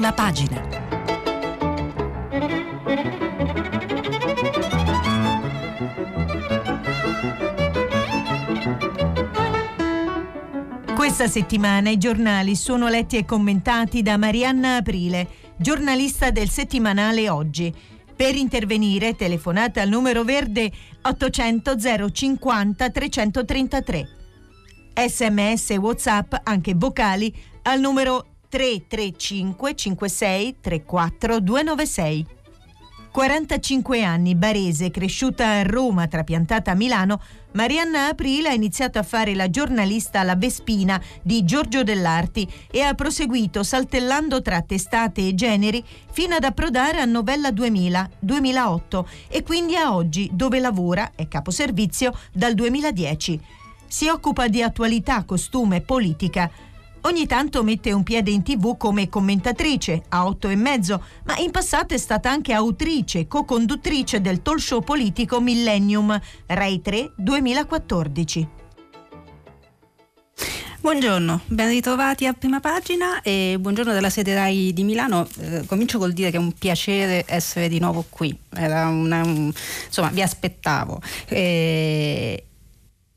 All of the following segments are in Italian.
prima pagina. Questa settimana i giornali sono letti e commentati da Marianna Aprile, giornalista del settimanale Oggi. Per intervenire telefonate al numero verde 800 050 333. Sms WhatsApp, anche vocali, al numero 335 56 34 296. 45 anni, barese, cresciuta a Roma, trapiantata a Milano, Marianna Aprile ha iniziato a fare la giornalista alla Vespina di Giorgio Dell'Arti e ha proseguito saltellando tra testate e generi fino ad approdare a Novella 2000, 2008 e quindi a oggi dove lavora, è caposervizio, dal 2010. Si occupa di attualità, costume politica. Ogni tanto mette un piede in tv come commentatrice a otto e mezzo, ma in passato è stata anche autrice, co-conduttrice del talk show politico Millennium, Rai 3 2014. Buongiorno, ben ritrovati a prima pagina e buongiorno dalla sede RAI di Milano. Eh, comincio col dire che è un piacere essere di nuovo qui. Una, un, insomma, vi aspettavo. Eh,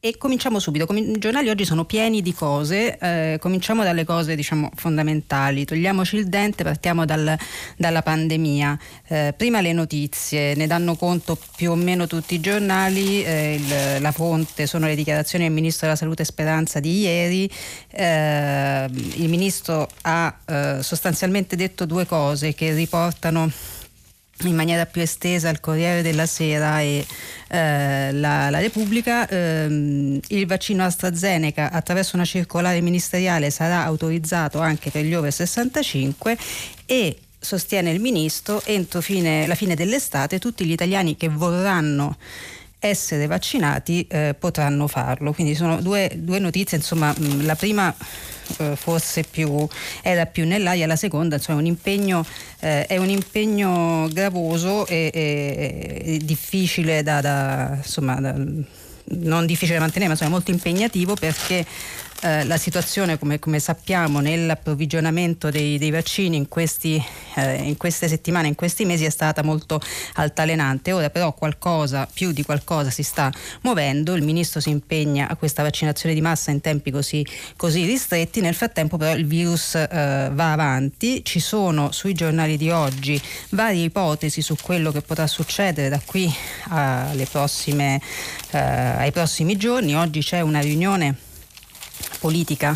e cominciamo subito. I giornali oggi sono pieni di cose, eh, cominciamo dalle cose diciamo, fondamentali, togliamoci il dente, partiamo dal, dalla pandemia. Eh, prima le notizie, ne danno conto più o meno tutti i giornali, eh, il, la fonte sono le dichiarazioni del Ministro della Salute e Speranza di ieri. Eh, il Ministro ha eh, sostanzialmente detto due cose che riportano in maniera più estesa il Corriere della Sera e eh, la, la, Repubblica. Ehm, il vaccino AstraZeneca attraverso una circolare ministeriale sarà autorizzato anche per gli over 65 e sostiene il ministro entro fine, la fine dell'estate tutti gli italiani che vorranno essere vaccinati eh, potranno farlo. Quindi sono due, due notizie, insomma, la prima eh, forse più, era più nell'aria, la seconda insomma, un impegno, eh, è un impegno gravoso e, e, e difficile da, da, insomma, da, non difficile da mantenere, ma insomma, molto impegnativo perché eh, la situazione, come, come, sappiamo, nell'approvvigionamento dei, dei vaccini in, questi, eh, in, queste settimane, in questi mesi è stata molto altalenante. Ora però qualcosa, più di qualcosa si sta muovendo, il Ministro si impegna a questa vaccinazione di massa in tempi così, così ristretti, nel frattempo però il virus eh, va avanti, ci sono sui giornali di oggi varie ipotesi su quello che potrà succedere da qui prossime, eh, ai prossimi giorni. Oggi c'è una riunione politica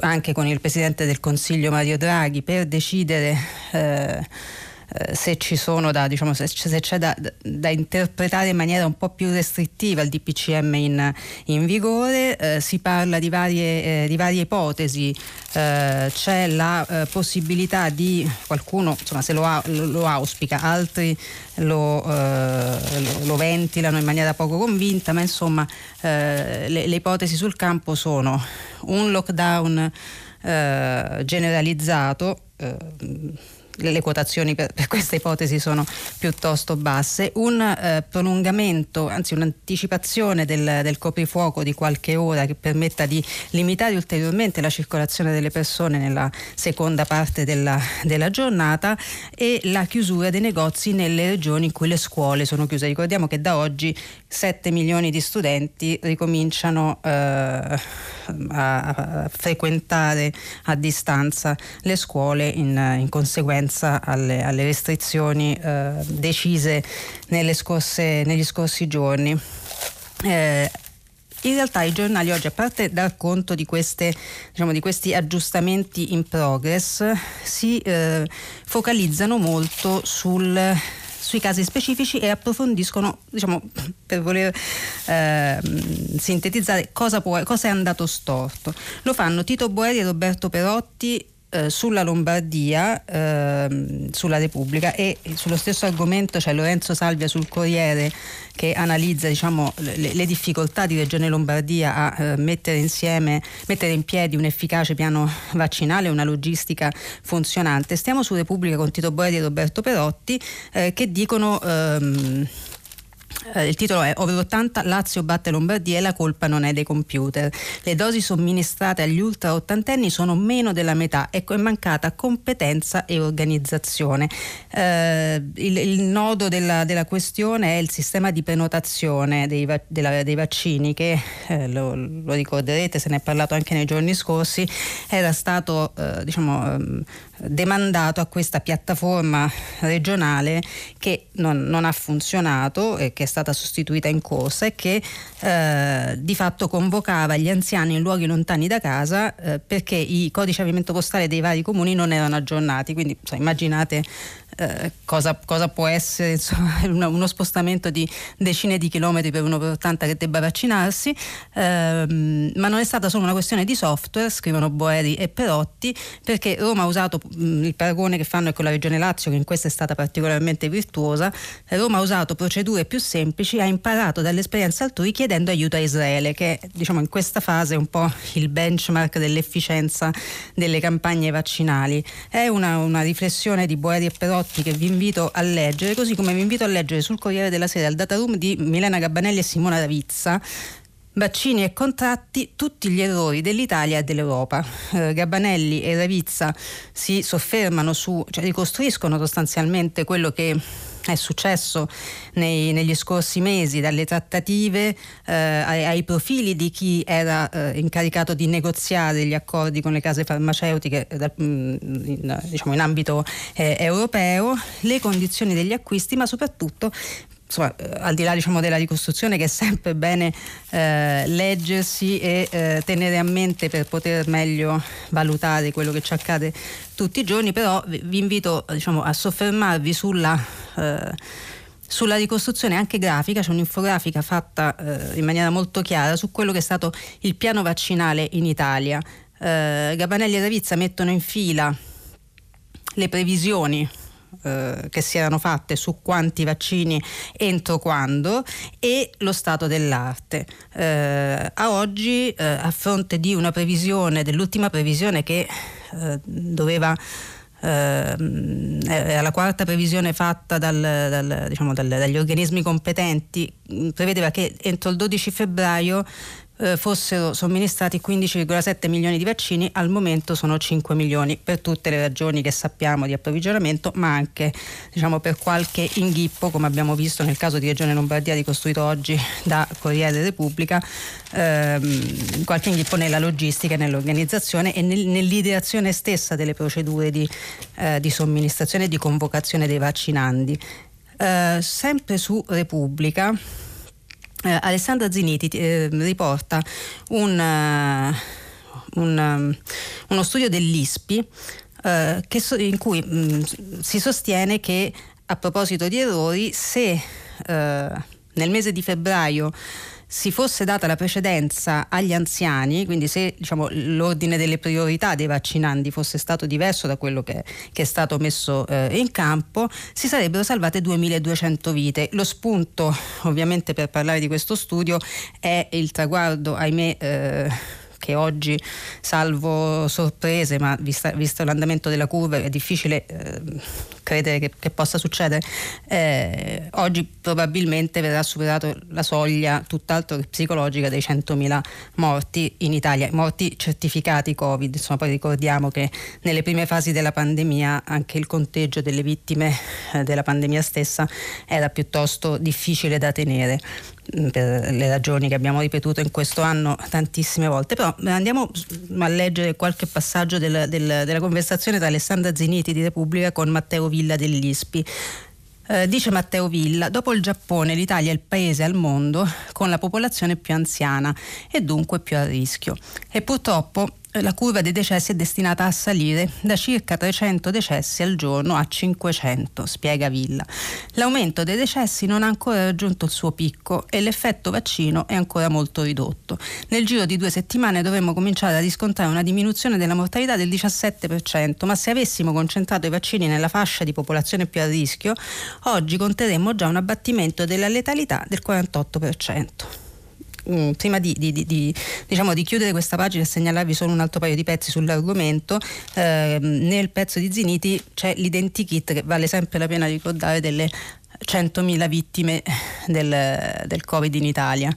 anche con il Presidente del Consiglio Mario Draghi per decidere eh, eh, se da, diciamo, se, se c'è da, da, interpretare in maniera un po' più restrittiva il DPCM in, in vigore, eh, si parla di varie, eh, di varie ipotesi, eh, c'è la eh, possibilità di qualcuno, insomma se lo, lo, lo auspica, altri lo, lo, lo, ventilano in maniera poco convinta, ma insomma le, le ipotesi sul campo sono un lockdown generalizzato le quotazioni per, questa ipotesi sono piuttosto basse, un eh, prolungamento, anzi un'anticipazione del, del, coprifuoco di qualche ora che permetta di limitare ulteriormente la circolazione delle persone nella seconda parte della, della giornata e la chiusura dei negozi nelle regioni in cui le scuole sono chiuse. Ricordiamo che da oggi 7 milioni di studenti ricominciano eh, a, frequentare a distanza le scuole in, in conseguenza alle, alle restrizioni eh, decise scorse, negli scorsi giorni. Eh, in realtà i giornali oggi, a parte dar conto di, queste, diciamo, di questi aggiustamenti in progress, si eh, focalizzano molto sul sui casi specifici e approfondiscono, diciamo, per voler eh, sintetizzare cosa, può, cosa è andato storto. Lo fanno Tito Boeri e Roberto Perotti eh, sulla Lombardia, eh, sulla Repubblica e sullo stesso argomento c'è Lorenzo Salvia sul Corriere che analizza diciamo, le, le, difficoltà di Regione Lombardia a eh, mettere insieme, mettere in piedi un efficace piano vaccinale, una logistica funzionante. Stiamo su Repubblica con Tito Boeri e Roberto Perotti eh, che dicono ehm, Eh, il titolo è Over 80 Lazio batte Lombardia e la colpa non è dei computer. Le dosi somministrate agli ultra ottantenni sono meno della metà ecco è mancata competenza e organizzazione. Eh, il, il, nodo della, della, questione è il sistema di prenotazione dei, della, dei vaccini che, eh, lo, lo, ricorderete, se ne è parlato anche nei giorni scorsi, era stato eh, diciamo, ehm, demandato a questa piattaforma regionale che non, non ha funzionato e che è stata sostituita in corsa e che eh, di fatto convocava gli anziani in luoghi lontani da casa eh, perché i codici avimento postale dei vari comuni non erano aggiornati. Quindi insomma, immaginate eh, cosa, cosa, può essere insomma, uno spostamento di decine di chilometri per uno per 80 che debba vaccinarsi, ehm, ma non è stata solo una questione di software, scrivono Boeri e Perotti, perché Roma ha usato mh, il paragone che fanno con la Regione Lazio, che in questo è stata particolarmente virtuosa, Roma ha usato procedure più semplici, ha imparato dall'esperienza altrui chiedendo aiuto a Israele, che diciamo, in questa fase è un po' il benchmark dell'efficienza delle campagne vaccinali. È una, una riflessione di Boeri e Perotti Scotti che vi invito a leggere, così come vi invito a leggere sul Corriere della Sera il data room di Milena Gabbanelli e Simona Ravizza vaccini e contratti, tutti gli errori dell'Italia e dell'Europa. Eh, Gabbanelli e Ravizza si soffermano su, cioè ricostruiscono sostanzialmente quello che è successo nei, negli scorsi mesi, dalle trattative eh, ai, ai, profili di chi era eh, incaricato di negoziare gli accordi con le case farmaceutiche eh, mm, in, diciamo, in ambito eh, europeo, le condizioni degli acquisti, ma soprattutto insomma, eh, al di là diciamo, della ricostruzione che è sempre bene eh, leggersi e eh, tenere a mente per poter meglio valutare quello che ci accade tutti i giorni, però vi invito diciamo, a soffermarvi sulla, eh, sulla ricostruzione anche grafica, c'è un'infografica fatta eh, in maniera molto chiara su quello che è stato il piano vaccinale in Italia. Eh, Gabanelli e Ravizza mettono in fila le previsioni eh, che si erano fatte su quanti vaccini entro quando e lo stato dell'arte. Eh, a oggi, eh, a fronte di una previsione, dell'ultima previsione che eh, doveva Uh, era la quarta previsione fatta dal, dal, diciamo, dal, dagli organismi competenti, prevedeva che entro il 12 febbraio eh, fossero somministrati 15,7 milioni di vaccini, al momento sono 5 milioni per tutte le ragioni che sappiamo di approvvigionamento, ma anche diciamo, per qualche inghippo, come abbiamo visto nel caso di Regione Lombardia ricostruito oggi da Corriere Repubblica, ehm, qualche inghippo nella logistica nell'organizzazione e nel, nell'ideazione stessa delle procedure di, eh, di somministrazione e di convocazione dei vaccinandi. Eh, sempre su Repubblica eh, Alessandra Ziniti eh, riporta un, uh, un, um, uno studio dell'ISPI uh, so, in cui mh, mm, si sostiene che a proposito di errori se uh, nel mese di febbraio si fosse data la precedenza agli anziani, quindi se diciamo, l'ordine delle priorità dei vaccinandi fosse stato diverso da quello che, che è stato messo eh, in campo, si sarebbero salvate 2200 vite. Lo spunto ovviamente per parlare di questo studio è il traguardo, ahimè, eh, che oggi, salvo sorprese, ma vista, visto l'andamento della curva è difficile eh, credere che, che, possa succedere, eh, oggi probabilmente verrà superata la soglia tutt'altro che psicologica dei 100.000 morti in Italia, morti certificati Covid. Insomma, poi ricordiamo che nelle prime fasi della pandemia anche il conteggio delle vittime eh, della pandemia stessa era piuttosto difficile da tenere per le ragioni che abbiamo ripetuto in questo anno tantissime volte, però andiamo a leggere qualche passaggio del, del, della conversazione tra Alessandra Ziniti di Repubblica con Matteo Villa dell'ISPI. Eh, dice Matteo Villa, dopo il Giappone l'Italia è il paese al mondo con la popolazione più anziana e dunque più a rischio. E purtroppo la curva dei decessi è destinata a salire da circa 300 decessi al giorno a 500, spiega Villa. L'aumento dei decessi non ha ancora raggiunto il suo picco e l'effetto vaccino è ancora molto ridotto. Nel giro di due settimane dovremmo cominciare a riscontrare una diminuzione della mortalità del 17%, ma se avessimo concentrato i vaccini nella fascia di popolazione più a rischio, oggi conteremmo già un abbattimento della letalità del 48%. Mm, prima di, di, di, diciamo, di, chiudere questa pagina e segnalarvi solo un altro paio di pezzi sull'argomento, eh, nel pezzo di Ziniti c'è l'identikit che vale sempre la pena ricordare delle 100.000 vittime del, del Covid in Italia.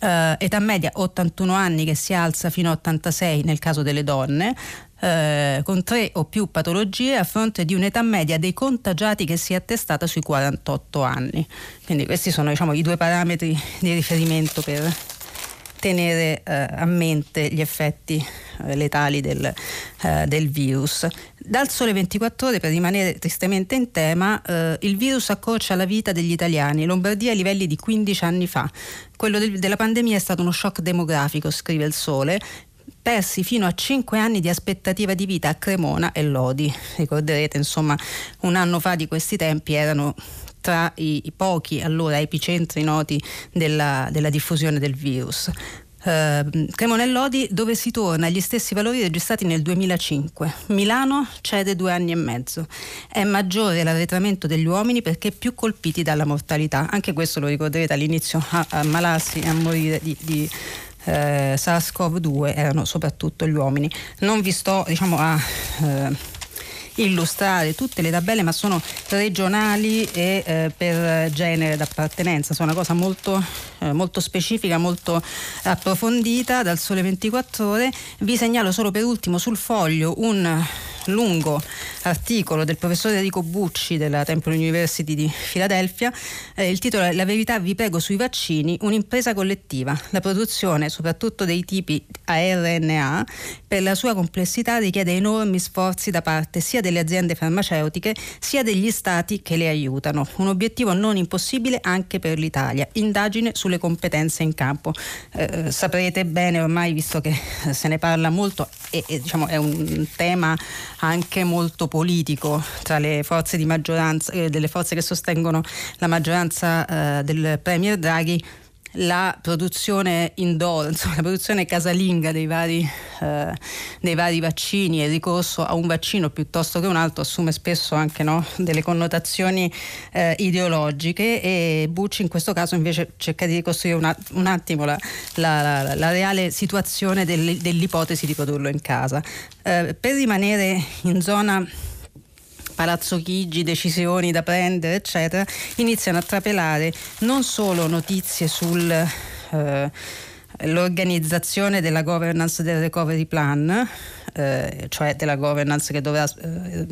Uh, età media 81 anni che si alza fino a 86 nel caso delle donne, uh, con tre o più patologie a fronte di un'età media dei contagiati che si è attestata sui 48 anni. Quindi questi sono diciamo, i due parametri di riferimento per tenere uh, a mente gli effetti letali del, del virus. Dal sole 24 ore, per rimanere tristemente in tema, eh, il virus accorcia la vita degli italiani. Lombardia ai livelli di 15 anni fa. Quello del, della pandemia è stato uno shock demografico, scrive il sole, persi fino a 5 anni di aspettativa di vita a Cremona e Lodi. Ricorderete, insomma, un anno fa di questi tempi erano tra i, i pochi allora epicentri noti della, della diffusione del virus eh, Cremona e Lodi dove si torna agli stessi valori registrati nel 2005. Milano cede due anni e mezzo. È maggiore l'arretramento degli uomini perché più colpiti dalla mortalità. Anche questo lo ricorderete all'inizio a, a malarsi e a morire di, di eh, SARS-CoV-2 erano soprattutto gli uomini. Non vi sto diciamo, a eh, illustrare tutte le tabelle, ma sono regionali e eh, per genere d'appartenenza. Sono una cosa molto, eh, molto specifica, molto approfondita dal Sole 24 Ore. Vi segnalo solo per ultimo sul foglio un lungo articolo del professore Enrico Bucci della Temple University di Filadelfia. Eh, il titolo è La verità vi prego sui vaccini, un'impresa collettiva. La produzione, soprattutto dei tipi ARNA, per la sua complessità richiede enormi sforzi da parte sia delle aziende farmaceutiche sia degli stati che le aiutano. Un obiettivo non impossibile anche per l'Italia. Indagine sulle competenze in campo. Eh, saprete bene ormai, visto che se ne parla molto, e, e diciamo, è un tema anche molto politico tra le forze di maggioranza, eh, delle forze che sostengono la maggioranza eh, del Premier Draghi la produzione indoor, insomma, la produzione casalinga dei vari, eh, dei vari, vaccini e il ricorso a un vaccino piuttosto che un altro assume spesso anche no, delle connotazioni eh, ideologiche e Bucci in questo caso invece cerca di ricostruire una, un attimo la, la, la, la reale situazione del, dell'ipotesi di produrlo in casa. Eh, per rimanere in zona Palazzo Chigi, decisioni da prendere, eccetera, iniziano a trapelare non solo notizie sul... Eh, l'organizzazione della governance del recovery plan, eh, cioè della governance che dovrà eh,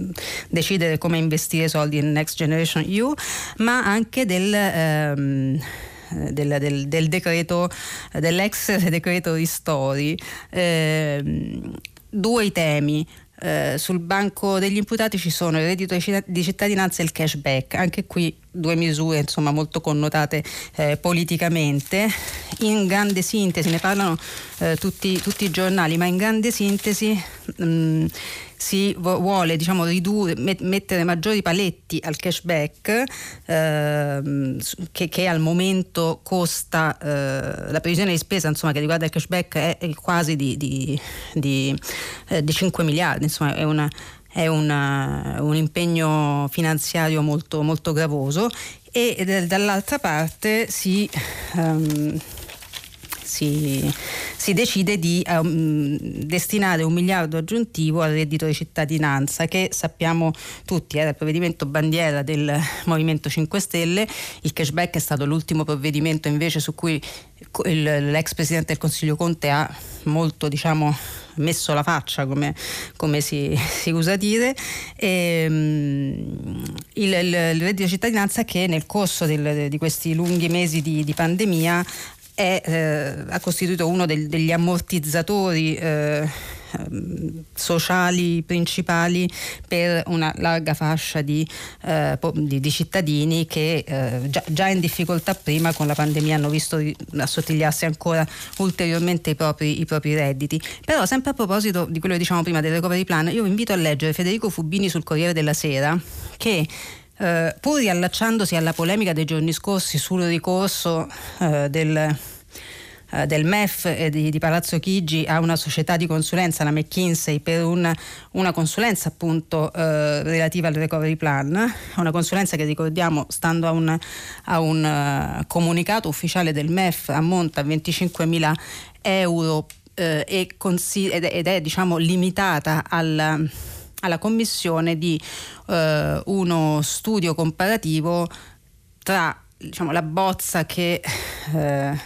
decidere come investire soldi in Next Generation EU, ma anche del, ehm, del, del, del decreto, dell'ex decreto Ristori. Eh, due temi. Eh, sul banco degli imputati ci sono il reddito di cittadinanza e il cashback, anche qui due misure insomma, molto connotate eh, politicamente. In grande sintesi, ne parlano eh, tutti, tutti, i giornali, ma in grande sintesi mh, mm, si vuole diciamo, ridurre, mettere maggiori paletti al cashback ehm, che, che, al momento costa eh, la previsione di spesa insomma, che riguarda il cashback è, è quasi di, di, di, eh, di 5 miliardi, insomma è una è una, un impegno finanziario molto, molto gravoso. E dall'altra parte si, um, si, si, decide di um, destinare un miliardo aggiuntivo al reddito di cittadinanza che sappiamo tutti era il provvedimento bandiera del Movimento 5 Stelle, il cashback è stato l'ultimo provvedimento invece su cui il, l'ex Presidente del Consiglio Conte ha molto diciamo messo la faccia, come, come si, si, usa dire, e, um, il, il, il, reddito di cittadinanza che nel corso del, di questi lunghi mesi di, di pandemia è, eh, ha costituito uno del, degli ammortizzatori eh, sociali principali per una larga fascia di, eh, di, di cittadini che eh, già, già, in difficoltà prima con la pandemia hanno visto assottigliarsi ancora ulteriormente i propri, i propri redditi. Però sempre a proposito di quello che diciamo prima del recovery plan, io vi invito a leggere Federico Fubini sul Corriere della Sera che eh, pur riallacciandosi alla polemica dei giorni scorsi sul ricorso eh, del eh, del MEF e di, di, Palazzo Chigi a una società di consulenza, la McKinsey, per un, una consulenza appunto eh, relativa al recovery plan, una consulenza che ricordiamo stando a un, a un uh, comunicato ufficiale del MEF ammonta a 25 mila euro eh, ed, è, ed, è diciamo limitata alla, alla commissione di eh, uno studio comparativo tra diciamo, la bozza che eh,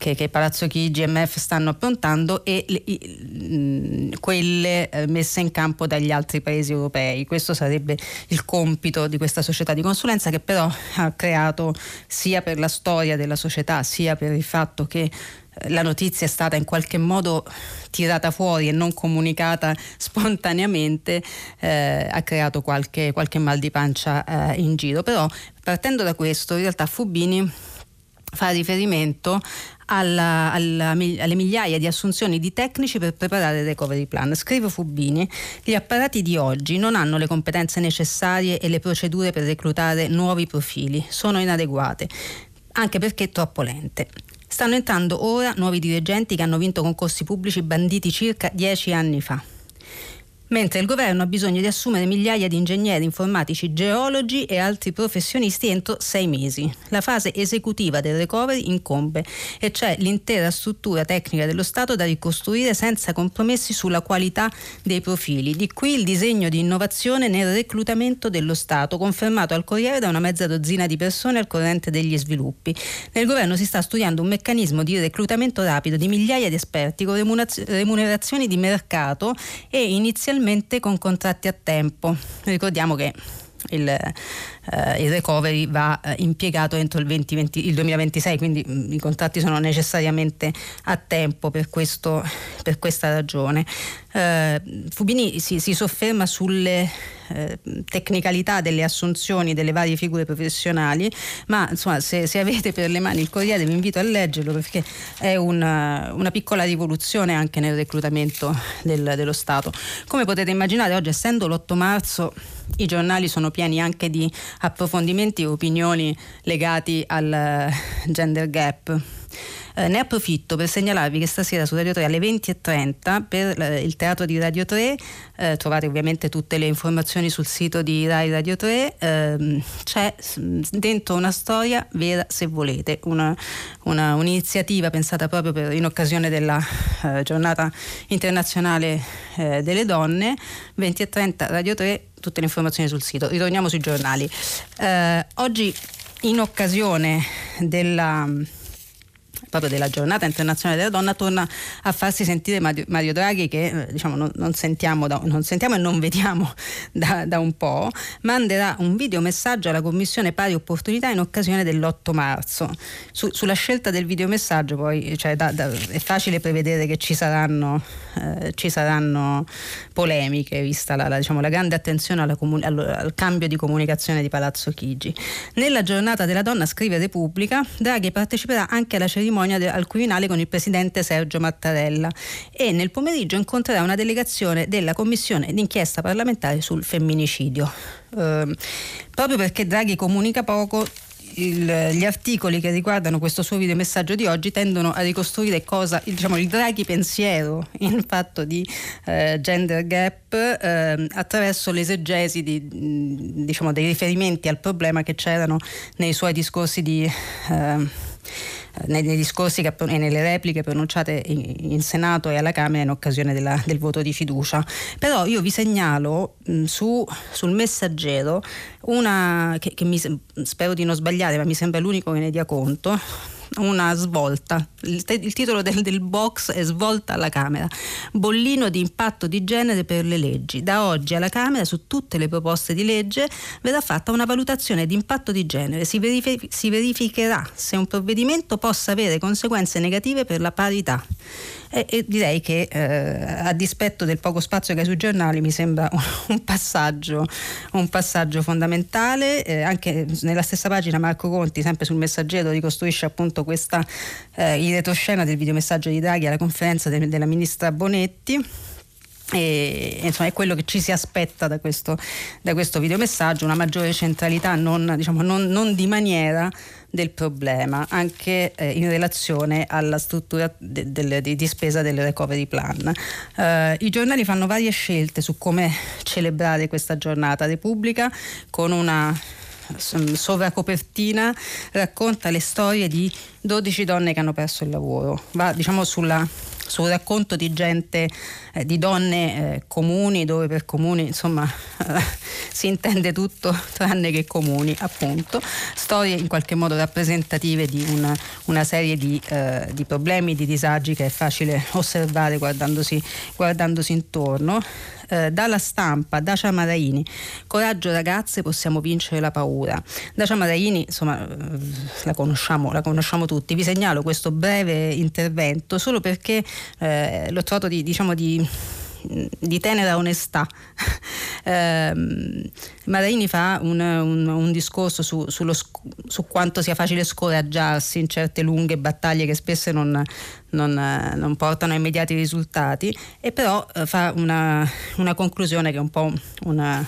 che, che Palazzo Chigi e MEF stanno approntando e le, i, quelle eh, messe in campo dagli altri paesi europei. Questo sarebbe il compito di questa società di consulenza che però ha creato sia per la storia della società sia per il fatto che la notizia è stata in qualche modo tirata fuori e non comunicata spontaneamente, eh, ha creato qualche, qualche, mal di pancia eh, in giro. Però partendo da questo, in realtà Fubini fa riferimento alla, alla, alle migliaia di assunzioni di tecnici per preparare il recovery plan. Scrive Fubini, gli apparati di oggi non hanno le competenze necessarie e le procedure per reclutare nuovi profili, sono inadeguate, anche perché troppo lente. Stanno entrando ora nuovi dirigenti che hanno vinto concorsi pubblici banditi circa dieci anni fa mentre il governo ha bisogno di assumere migliaia di ingegneri informatici, geologi e altri professionisti entro sei mesi. La fase esecutiva del recovery incombe e c'è l'intera struttura tecnica dello Stato da ricostruire senza compromessi sulla qualità dei profili. Di qui il disegno di innovazione nel reclutamento dello Stato, confermato al Corriere da una mezza dozzina di persone al corrente degli sviluppi. Nel governo si sta studiando un meccanismo di reclutamento rapido di migliaia di esperti con remunerazioni di mercato e inizialmente specialmente con contratti a tempo. Ricordiamo che il, eh, il recovery va eh, impiegato entro il, 2020, il 2026, quindi mh, mm, i contratti sono necessariamente a tempo per, questo, per questa ragione. Eh, Fubini si, si sofferma sulle eh, tecnicalità delle assunzioni delle varie figure professionali, ma insomma se, se, avete per le mani il Corriere vi invito a leggerlo perché è una, una piccola rivoluzione anche nel reclutamento del, dello Stato. Come potete immaginare oggi essendo l'8 marzo i giornali sono pieni anche di approfondimenti e opinioni legati al eh, gender gap. Eh, ne approfitto per segnalarvi che stasera su Radio 3 alle 20.30 per eh, il teatro di Radio 3, eh, trovate ovviamente tutte le informazioni sul sito di Rai Radio 3, ehm, c'è dentro una storia vera se volete, una, una, un'iniziativa pensata proprio per, in occasione della eh, giornata internazionale eh, delle donne, 20.30 Radio 3, tutte le informazioni sul sito. Ritorniamo sui giornali. Oggi in occasione della proprio della giornata internazionale della donna torna a farsi sentire Mario, Draghi che eh, diciamo, non, non, sentiamo da, non, sentiamo e non vediamo da, da, un po', manderà un videomessaggio alla Commissione Pari Opportunità in occasione dell'8 marzo. Su, sulla scelta del videomessaggio poi cioè, da, è facile prevedere che ci saranno, eh, ci saranno polemiche vista la, la, diciamo, la grande attenzione comun- al, al cambio di comunicazione di Palazzo Chigi. Nella giornata della donna, scrive Repubblica, Draghi parteciperà anche alla cerimonia cerimonia al Quirinale con il presidente Sergio Mattarella e nel pomeriggio incontrerà una delegazione della commissione d'inchiesta parlamentare sul femminicidio. Eh, proprio perché Draghi comunica poco, il, gli articoli che riguardano questo suo videomessaggio di oggi tendono a ricostruire cosa, diciamo, il Draghi pensiero in fatto di eh, gender gap eh, attraverso l'esegesi di, diciamo, dei riferimenti al problema che c'erano nei suoi discorsi di... Eh, nei, nei, discorsi che, e nelle repliche pronunciate in, in, Senato e alla Camera in occasione della, del voto di fiducia. Però io vi segnalo mh, su, sul messaggero una che, che mi, spero di non sbagliare, ma mi sembra l'unico che ne dia conto una svolta. Il, il titolo del, del, box è Svolta alla Camera. Bollino di impatto di genere per le leggi. Da oggi alla Camera su tutte le proposte di legge verrà fatta una valutazione di impatto di genere. Si, verifi- si verificherà se un provvedimento possa avere conseguenze negative per la parità. E, e direi che eh, a dispetto del poco spazio che hai sui giornali mi sembra un, un, passaggio, un passaggio, fondamentale. Eh, anche nella stessa pagina Marco Conti, sempre sul messaggero, ricostruisce appunto questa eh, il retroscena del videomessaggio di Draghi alla conferenza de, della ministra Bonetti. E, insomma, è quello che ci si aspetta da questo, da questo videomessaggio, una maggiore centralità non, diciamo, non, non di maniera del problema anche eh, in relazione alla struttura de, de, de, di spesa del recovery plan. Eh, I giornali fanno varie scelte su come celebrare questa giornata. Repubblica con una sovracopertina racconta le storie di 12 donne che hanno perso il lavoro. Va diciamo sulla sul racconto di gente, eh, di donne eh, comuni, dove per comuni insomma si intende tutto tranne che comuni, appunto, storie in qualche modo rappresentative di una, una serie di, eh, di, problemi, di disagi che è facile osservare guardandosi, guardandosi intorno. Eh, dalla stampa, Dacia Maraini, coraggio ragazze, possiamo vincere la paura. Dacia Maraini, insomma, eh, la conosciamo, la conosciamo tutti. Vi segnalo questo breve intervento solo perché eh, l'ho trovato di, diciamo, di di tenera onestà. eh, Maraini fa un, un, un discorso su, sullo, su, quanto sia facile scoraggiarsi in certe lunghe battaglie che spesso non, non, non portano a immediati risultati e però eh, fa una, una conclusione che è un po' una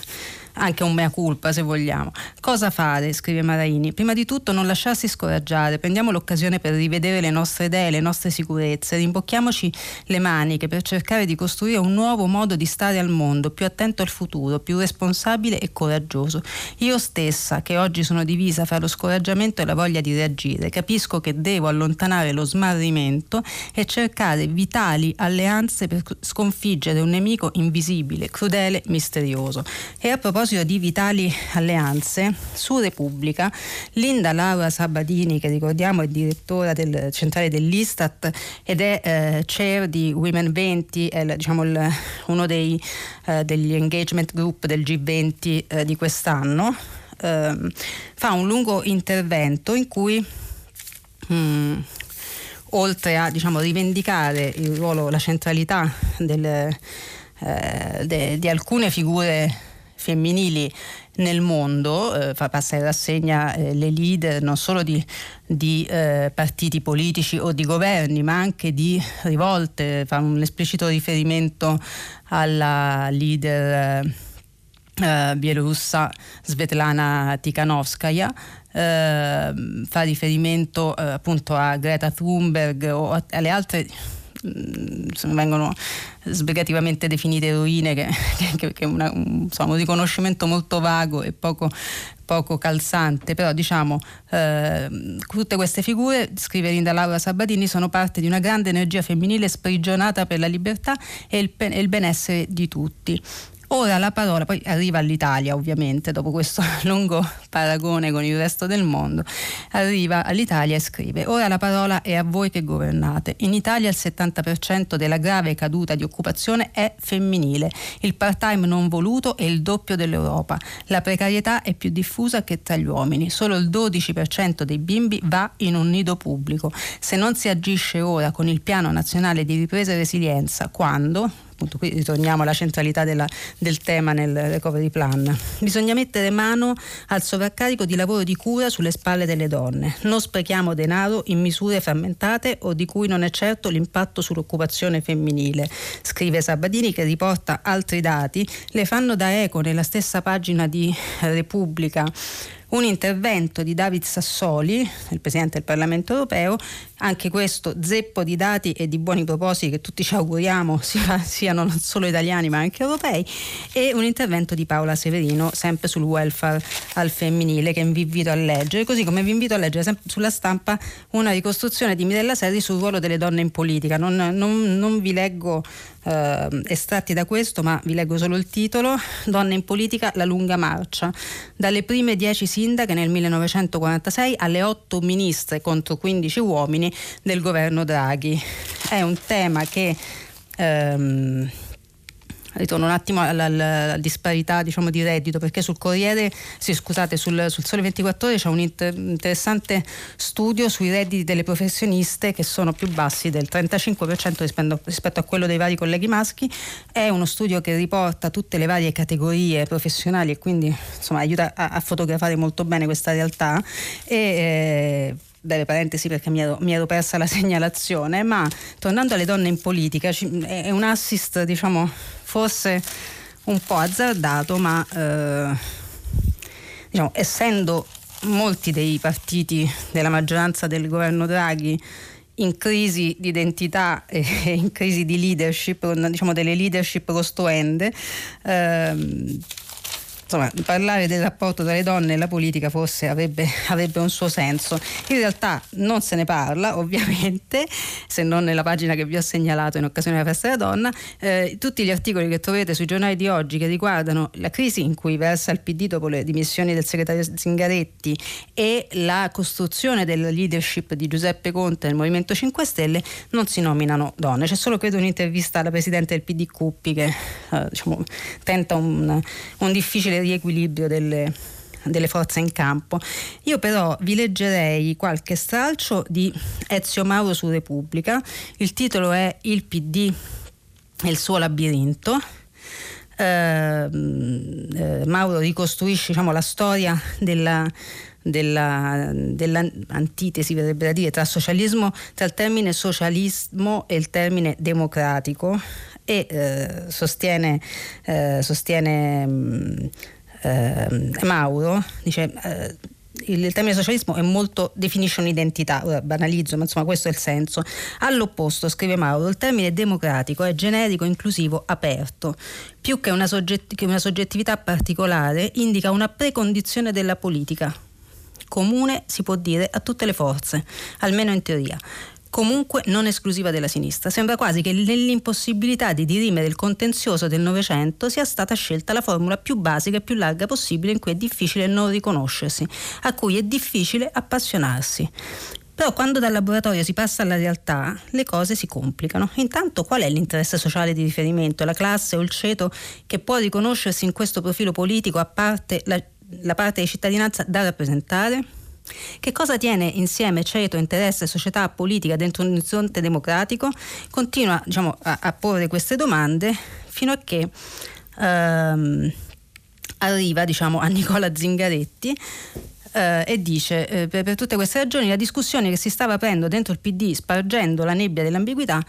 anche un mea culpa se vogliamo. Cosa fare? scrive Maraini. Prima di tutto non lasciarsi scoraggiare, prendiamo l'occasione per rivedere le nostre idee, le nostre sicurezze, rimbocchiamoci le maniche per cercare di costruire un nuovo modo di stare al mondo, più attento al futuro, più responsabile e coraggioso. Io stessa, che oggi sono divisa fra lo scoraggiamento e la voglia di reagire, capisco che devo allontanare lo smarrimento e cercare vitali alleanze per sconfiggere un nemico invisibile, crudele, misterioso. E a proposito proposito di vitali alleanze, su Repubblica, Linda Laura Sabadini, che ricordiamo è direttora del centrale dell'Istat ed è eh, chair di Women 20, è diciamo, il, uno dei, eh, degli engagement group del G20 eh, di quest'anno, ehm, fa un lungo intervento in cui... Hmm, oltre a diciamo, rivendicare il ruolo, la centralità del, eh, de, di alcune figure femminili nel mondo, eh, fa passare in rassegna eh, le leader non solo di, di eh, partiti politici o di governi, ma anche di rivolte, fa un esplicito riferimento alla leader eh, bielorussa Svetlana Tikhanovskaya. Eh, fa riferimento eh, appunto a Greta Thunberg o alle altre vengono sbrigativamente definite eroine, che, che, che una, un, insomma, un riconoscimento molto vago e poco, poco calzante, però diciamo eh, tutte queste figure, scrive Linda Laura Sabatini, sono parte di una grande energia femminile sprigionata per la libertà e il, e il benessere di tutti. Ora la parola, poi arriva all'Italia ovviamente, dopo questo lungo paragone con il resto del mondo, arriva all'Italia e scrive, ora la parola è a voi che governate. In Italia il 70% della grave caduta di occupazione è femminile, il part-time non voluto è il doppio dell'Europa, la precarietà è più diffusa che tra gli uomini, solo il 12% dei bimbi va in un nido pubblico. Se non si agisce ora con il piano nazionale di ripresa e resilienza, quando, appunto qui ritorniamo alla centralità della, del tema nel recovery plan. Bisogna mettere mano al sovraccarico di lavoro di cura sulle spalle delle donne. Non sprechiamo denaro in misure frammentate o di cui non è certo l'impatto sull'occupazione femminile. Scrive Sabadini che riporta altri dati, le fanno da eco nella stessa pagina di Repubblica un intervento di David Sassoli, il Presidente del Parlamento europeo, anche questo zeppo di dati e di buoni propositi che tutti ci auguriamo siano non solo italiani ma anche europei, e un intervento di Paola Severino, sempre sul welfare al femminile, che vi invito a leggere, così come vi invito a leggere sulla stampa una ricostruzione di Mirella Serri sul ruolo delle donne in politica. Non, non, non vi leggo eh, estratti da questo, ma vi leggo solo il titolo. Donne in politica, la lunga marcia. Dalle prime dieci sindache nel 1946 alle otto ministre contro 15 uomini del governo Draghi. È un tema che... Ehm, ritorno un attimo alla, alla disparità diciamo, di reddito perché sul Corriere, sì, scusate, sul, sul, Sole 24 Ore c'è un inter- interessante studio sui redditi delle professioniste che sono più bassi del 35% rispetto, rispetto a quello dei vari colleghi maschi. È uno studio che riporta tutte le varie categorie professionali e quindi insomma, aiuta a, a fotografare molto bene questa realtà. E, eh, breve parentesi perché mi ero, mi ero, persa la segnalazione, ma tornando alle donne in politica, è un assist diciamo forse un po' azzardato, ma eh, diciamo, essendo molti dei partiti della maggioranza del governo Draghi in crisi di identità e in crisi di leadership, diciamo delle leadership costruende, ehm, insomma, parlare del rapporto tra le donne e la politica forse avrebbe, avrebbe, un suo senso. In realtà non se ne parla, ovviamente, se non nella pagina che vi ho segnalato in occasione della festa della donna. Eh, tutti gli articoli che troverete sui giornali di oggi che riguardano la crisi in cui versa il PD dopo le dimissioni del segretario Zingaretti e la costruzione della leadership di Giuseppe Conte nel Movimento 5 Stelle non si nominano donne. C'è solo credo un'intervista alla presidente del PD Cuppi che eh, diciamo, tenta un, un difficile riequilibrio delle, delle forze in campo. Io però vi leggerei qualche stralcio di Ezio Mauro su Repubblica. Il titolo è Il PD e il suo labirinto. Eh, eh, Mauro ricostruisce diciamo, la storia della, della, dell'antitesi, verrebbe da dire, tra tra il termine socialismo e il termine democratico e eh, sostiene, eh, sostiene mh, eh, Mauro, dice eh, il termine socialismo è molto, definisce un'identità, ora banalizzo, ma insomma questo è il senso. All'opposto, scrive Mauro, il termine democratico è generico, inclusivo, aperto. Più che una, soggetti- che una soggettività particolare, indica una precondizione della politica. Comune, si può dire, a tutte le forze, almeno in teoria comunque non esclusiva della sinistra. Sembra quasi che nell'impossibilità di dirimere il contenzioso del Novecento sia stata scelta la formula più basica e più larga possibile in cui è difficile non riconoscersi, a cui è difficile appassionarsi. Però quando dal laboratorio si passa alla realtà, le cose si complicano. Intanto qual è l'interesse sociale di riferimento, la classe o il ceto che può riconoscersi in questo profilo politico a parte la, la parte di cittadinanza da rappresentare? Che cosa tiene insieme ceto, interesse, società, politica dentro un orizzonte democratico? Continua diciamo, a, a, porre queste domande fino a che ehm, arriva diciamo, a Nicola Zingaretti eh, e dice eh, per, per, tutte queste ragioni la discussione che si stava aprendo dentro il PD spargendo la nebbia dell'ambiguità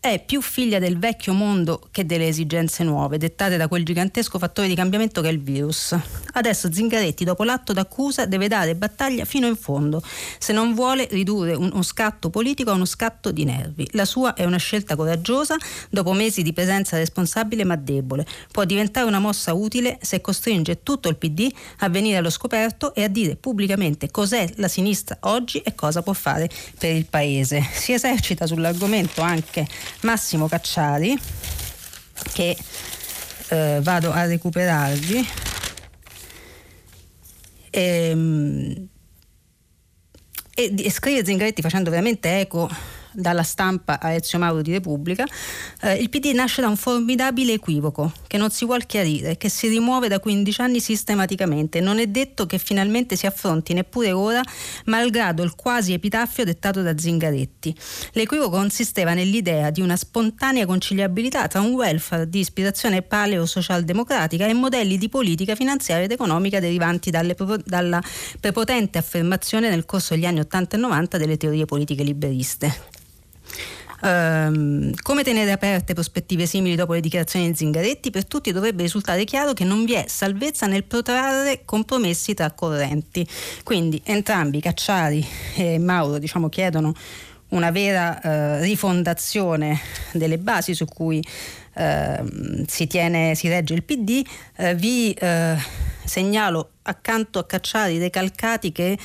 è più figlia del vecchio mondo che delle esigenze nuove, dettate da quel gigantesco fattore di cambiamento che è il virus. Adesso Zingaretti, dopo l'atto d'accusa, deve dare battaglia fino in fondo, se non vuole ridurre uno scatto politico a uno scatto di nervi. La sua è una scelta coraggiosa, dopo mesi di presenza responsabile ma debole. Può diventare una mossa utile se costringe tutto il PD a venire allo scoperto e a dire pubblicamente cos'è la sinistra oggi e cosa può fare per il Paese. Si esercita sull'argomento anche Massimo Cacciari che eh, vado a recuperarvi. E, ehm, e, e scrive Zingaretti facendo veramente eco dalla stampa a Ezio Mauro di Repubblica, eh, il PD nasce da un formidabile equivoco che non si vuol chiarire, che si rimuove da 15 anni sistematicamente. Non è detto che finalmente si affronti neppure ora, malgrado il quasi epitaffio dettato da Zingaretti. L'equivoco consisteva nell'idea di una spontanea conciliabilità tra un welfare di ispirazione paleo-socialdemocratica e modelli di politica finanziaria ed economica derivanti dalle, dalla prepotente affermazione nel corso degli anni 80 e 90 delle teorie politiche liberiste. Um, come tenere aperte prospettive simili dopo le dichiarazioni di Zingaretti? Per tutti dovrebbe risultare chiaro che non vi è salvezza nel protrarre compromessi tra correnti. Quindi entrambi, Cacciari e Mauro, diciamo, chiedono una vera uh, rifondazione delle basi su cui uh, si, tiene, si regge il PD. Uh, vi segnalo accanto a Cacciari dei calcati che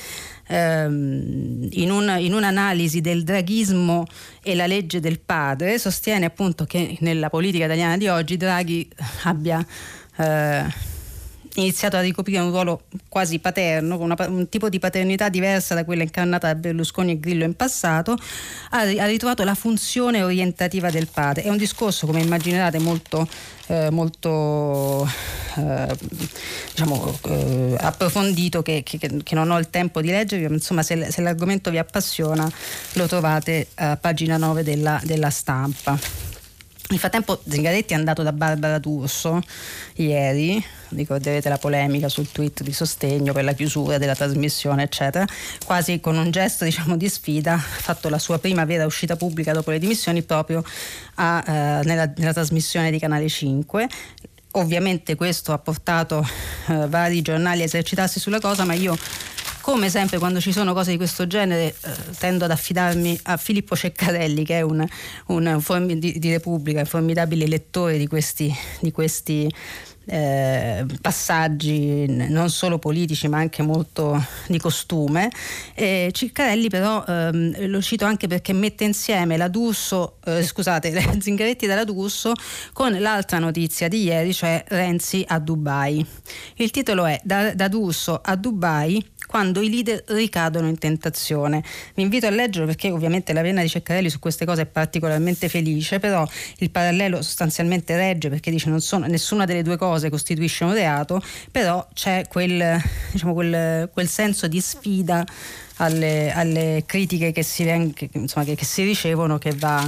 ehm, in, un, in, un'analisi del draghismo e la legge del padre sostiene appunto che nella politica italiana di oggi Draghi abbia eh, iniziato a ricoprire un ruolo quasi paterno, con una, un tipo di paternità diversa da quella incarnata da Berlusconi e Grillo in passato, ha, ha ritrovato la funzione orientativa del padre. È un discorso, come immaginerate, molto, eh, molto eh, diciamo, eh, approfondito che, che, che, non ho il tempo di leggere, ma insomma se, se, l'argomento vi appassiona lo trovate a pagina 9 della, della stampa. Nel frattempo Zingaretti è andato da Barbara D'Urso ieri, ricorderete la polemica sul tweet di sostegno per la chiusura della trasmissione, eccetera, quasi con un gesto diciamo, di sfida, ha fatto la sua prima vera uscita pubblica dopo le dimissioni proprio a, eh, nella, nella trasmissione di Canale 5 ovviamente questo ha portato eh, vari giornali a esercitarsi sulla cosa, ma io come sempre quando ci sono cose di questo genere eh, tendo ad affidarmi a Filippo Ceccarelli che è un, un, un di, di, Repubblica, un formidabile lettore di questi, di questi eh, passaggi non solo politici ma anche molto di costume. Eh, Ciccarelli però ehm, lo cito anche perché mette insieme la D'Urso, eh, scusate, Zingaretti della D'Urso con l'altra notizia di ieri, cioè Renzi a Dubai. Il titolo è Da, da D'Urso a Dubai quando i leader ricadono in tentazione. Vi invito a leggerlo perché ovviamente la penna di Ceccarelli su queste cose è particolarmente felice, però il parallelo sostanzialmente regge perché dice non sono, nessuna delle due cose costituisce un reato, però c'è quel, diciamo, quel, quel senso di sfida alle, alle, critiche che si, che, insomma, che, che si ricevono che va,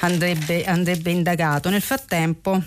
andrebbe, andrebbe indagato. Nel frattempo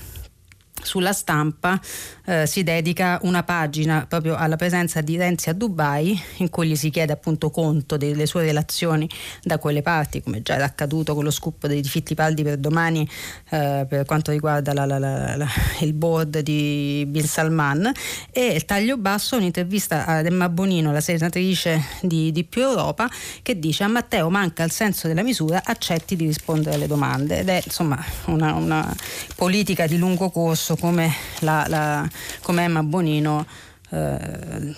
sulla stampa eh, si dedica una pagina proprio alla presenza di Renzi a Dubai in cui gli si chiede appunto conto delle sue relazioni da quelle parti come già era accaduto con lo scoop dei Fittipaldi per domani eh, per quanto riguarda la, la, la, il board di Bin Salman. E il taglio basso un'intervista a Emma Bonino la senatrice di, di Più Europa che dice a Matteo manca il senso della misura accetti di rispondere alle domande. Ed è insomma una, una politica di lungo corso come, la, la, come Emma Bonino eh,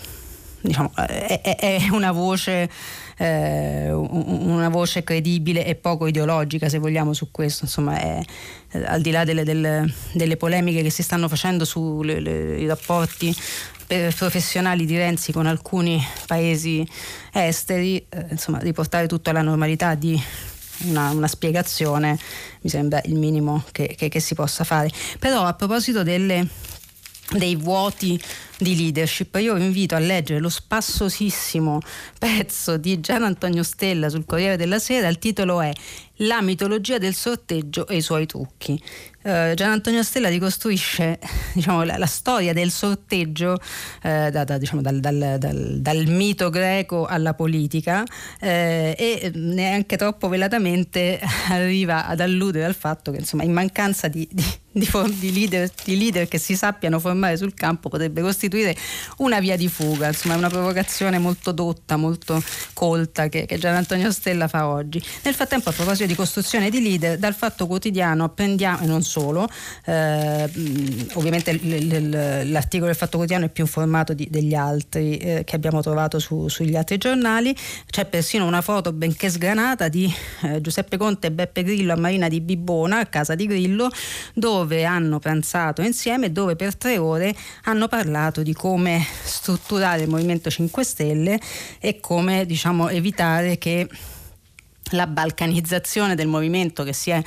diciamo, è, è, una voce eh, una voce credibile e poco ideologica se vogliamo su questo insomma è, al di là delle, delle, delle, polemiche che si stanno facendo sui rapporti professionali di Renzi con alcuni paesi esteri eh, insomma riportare tutto alla normalità di una, una spiegazione mi sembra il minimo che, che, che si possa fare. Però a proposito delle, dei vuoti di leadership. Io vi invito a leggere lo spassosissimo pezzo di Gian Antonio Stella sul Corriere della Sera. Il titolo è La mitologia del sorteggio e i suoi trucchi. Uh, Gian Antonio Stella ricostruisce diciamo, la, la, storia del sorteggio uh, da, da, diciamo, dal, dal, dal, dal, mito greco alla politica uh, e neanche troppo velatamente arriva ad alludere al fatto che insomma, in mancanza di, di, di, leader, di leader che si sappiano formare sul campo potrebbe costituire una via di fuga, insomma è una provocazione molto dotta, molto colta che, che Gian Antonio Stella fa oggi. Nel frattempo a proposito di costruzione di leader, dal Fatto Quotidiano apprendiamo, e non solo, eh, ovviamente l'articolo del Fatto Quotidiano è più informato di, degli altri eh, che abbiamo trovato su, sugli altri giornali, c'è persino una foto benché sgranata di eh, Giuseppe Conte e Beppe Grillo a Marina di Bibbona, a casa di Grillo, dove hanno pranzato insieme e dove per tre ore hanno parlato di come strutturare il Movimento 5 Stelle e come diciamo, evitare che la balcanizzazione del movimento che si è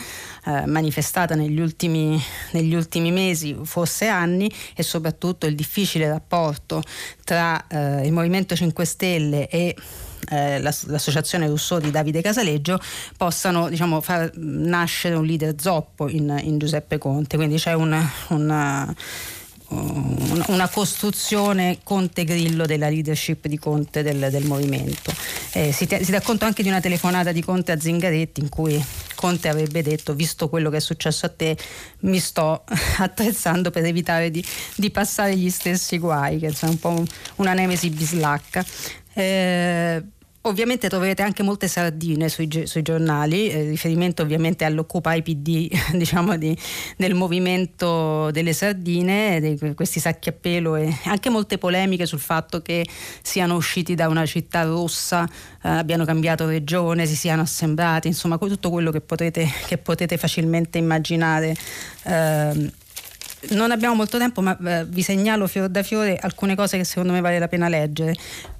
eh, manifestata negli ultimi, negli ultimi, mesi, forse anni, e soprattutto il difficile rapporto tra eh, il Movimento 5 Stelle e eh, l'associazione Rousseau di Davide Casaleggio possano diciamo, far nascere un leader zoppo in, in Giuseppe Conte. Quindi c'è un, un una costruzione Conte Grillo della leadership di Conte del, del movimento. Eh, si, te, si, racconta anche di una telefonata di Conte a Zingaretti in cui Conte avrebbe detto visto quello che è successo a te mi sto attrezzando per evitare di, di passare gli stessi guai, che è un po' una nemesi bislacca. Eh, Ovviamente troverete anche molte sardine sui, sui giornali, eh, riferimento ovviamente all'Occupy PD, diciamo di, del movimento delle sardine, di questi sacchi a pelo e anche molte polemiche sul fatto che siano usciti da una città rossa, eh, abbiano cambiato regione, si siano assemblati, insomma tutto quello che potete, che potete facilmente immaginare. Eh, non abbiamo molto tempo, ma eh, vi segnalo fior da fiore alcune cose che secondo me vale la pena leggere.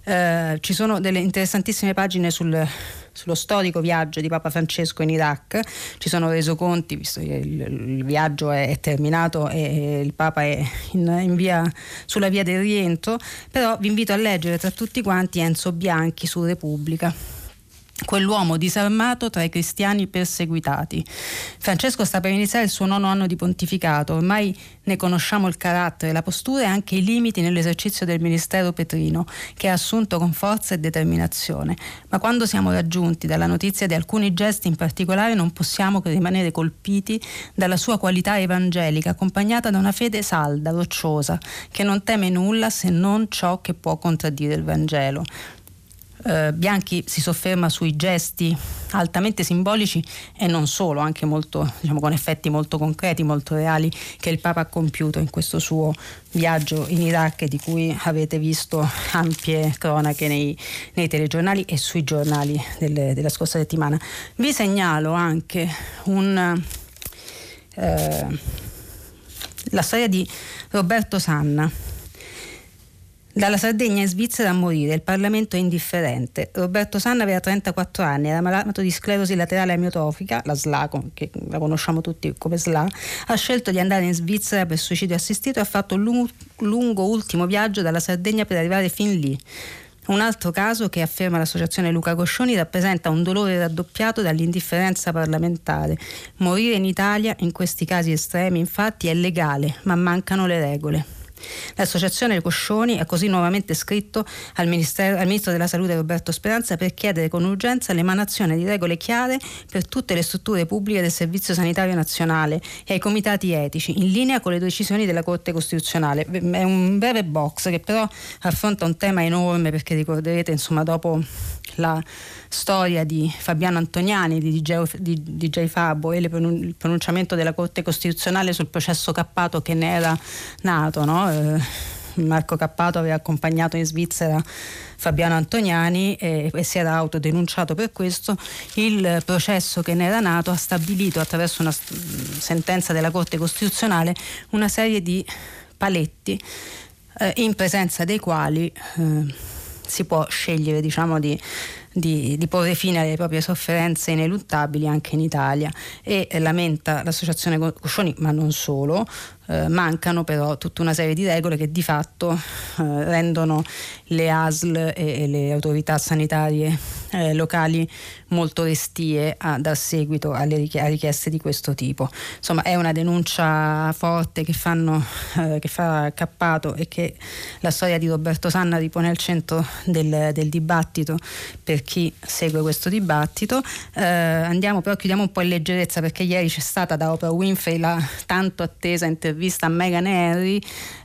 Eh, ci sono delle interessantissime pagine sul, sullo storico viaggio di Papa Francesco in Iraq, ci sono resoconti, visto che il, il viaggio è, è, terminato e il Papa è in, in via, sulla via del rientro, però vi invito a leggere tra tutti quanti Enzo Bianchi su Repubblica quell'uomo disarmato tra i cristiani perseguitati. Francesco sta per iniziare il suo nono anno di pontificato, ormai ne conosciamo il carattere, la postura e anche i limiti nell'esercizio del ministero petrino, che ha assunto con forza e determinazione. Ma quando siamo raggiunti dalla notizia di alcuni gesti in particolare non possiamo che rimanere colpiti dalla sua qualità evangelica, accompagnata da una fede salda, rocciosa, che non teme nulla se non ciò che può contraddire il Vangelo. Eh, Bianchi si sofferma sui gesti altamente simbolici e non solo, anche molto, diciamo, con effetti molto concreti, molto reali che il Papa ha compiuto in questo suo viaggio in Iraq di cui avete visto ampie cronache nei, nei telegiornali e sui giornali delle, della scorsa settimana. Vi segnalo anche un, eh, la storia di Roberto Sanna dalla Sardegna in Svizzera a morire, il Parlamento è indifferente. Roberto Sanna aveva 34 anni, era malato di sclerosi laterale amiotrofica, la SLA, che la conosciamo tutti come SLA, ha scelto di andare in Svizzera per suicidio assistito e ha fatto un lungo, ultimo viaggio dalla Sardegna per arrivare fin lì. Un altro caso che afferma l'associazione Luca Coscioni rappresenta un dolore raddoppiato dall'indifferenza parlamentare. Morire in Italia in questi casi estremi infatti è legale, ma mancano le regole. L'associazione Coscioni ha così nuovamente scritto al, al, Ministro della Salute Roberto Speranza per chiedere con urgenza l'emanazione di regole chiare per tutte le strutture pubbliche del Servizio Sanitario Nazionale e ai comitati etici, in linea con le decisioni della Corte Costituzionale. È un breve box che però affronta un tema enorme perché ricorderete insomma dopo la storia di Fabiano Antoniani, di DJ, di DJ Fabo e il pronunciamento della Corte Costituzionale sul processo cappato che ne era nato. No? Eh, Marco Cappato aveva accompagnato in Svizzera Fabiano Antoniani e, e, si era autodenunciato per questo. Il processo che ne era nato ha stabilito attraverso una sentenza della Corte Costituzionale una serie di paletti eh, in presenza dei quali eh, si può scegliere diciamo, di di, di, porre fine alle proprie sofferenze ineluttabili anche in Italia. E lamenta l'associazione Cuscioni, ma non solo, eh, mancano però tutta una serie di regole che di fatto eh, rendono le ASL e, e, le autorità sanitarie eh, locali molto restie a dar seguito alle richie- a richieste di questo tipo. Insomma è una denuncia forte che, fanno, eh, che fa Cappato e che la storia di Roberto Sanna ripone al centro del, del dibattito per chi segue questo dibattito. Eh, andiamo però, chiudiamo un po' in leggerezza perché ieri c'è stata da Oprah Winfrey la tanto attesa intervista intervista a Meghan Harry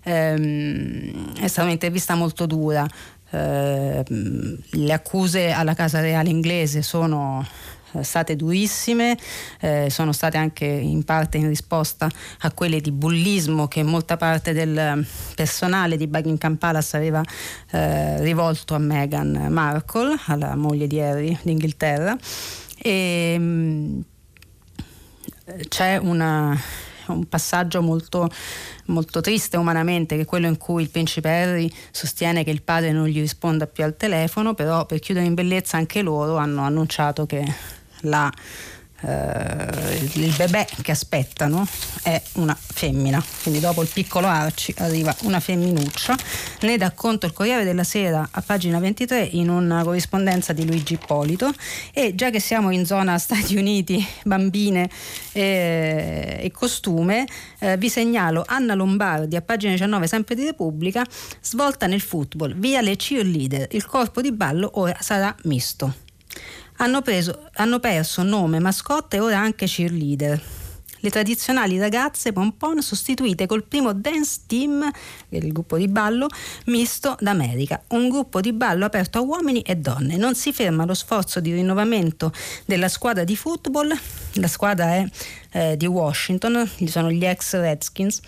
ehm, è stata un'intervista molto dura. Eh, le accuse alla Casa Reale inglese sono eh, state durissime, eh, sono state anche in parte in risposta a quelle di bullismo che molta parte del personale di Buckingham Palace aveva eh, rivolto a Meghan Markle, alla moglie di Harry d'Inghilterra. E, mh, mm, c'è una un passaggio molto, molto triste umanamente, che è quello in cui il principe Harry sostiene che il padre non gli risponda più al telefono, però per chiudere in bellezza anche loro hanno annunciato che la eh, il bebè che aspettano è una femmina, quindi dopo il piccolo Arci arriva una femminuccia. Ne dà conto il Corriere della Sera a pagina 23 in una corrispondenza di Luigi Ippolito. E già che siamo in zona Stati Uniti, bambine eh, e costume, eh, vi segnalo Anna Lombardi a pagina 19 sempre di Repubblica, svolta nel football, via le cheerleader, il corpo di ballo ora sarà misto hanno, preso, hanno perso nome, mascotte e ora anche cheerleader. Le tradizionali ragazze pompon sostituite col primo dance team, il gruppo di ballo, misto d'America, un gruppo di ballo aperto a uomini e donne. Non si ferma lo sforzo di rinnovamento della squadra di football, la squadra è eh, di Washington, sono gli ex Redskins,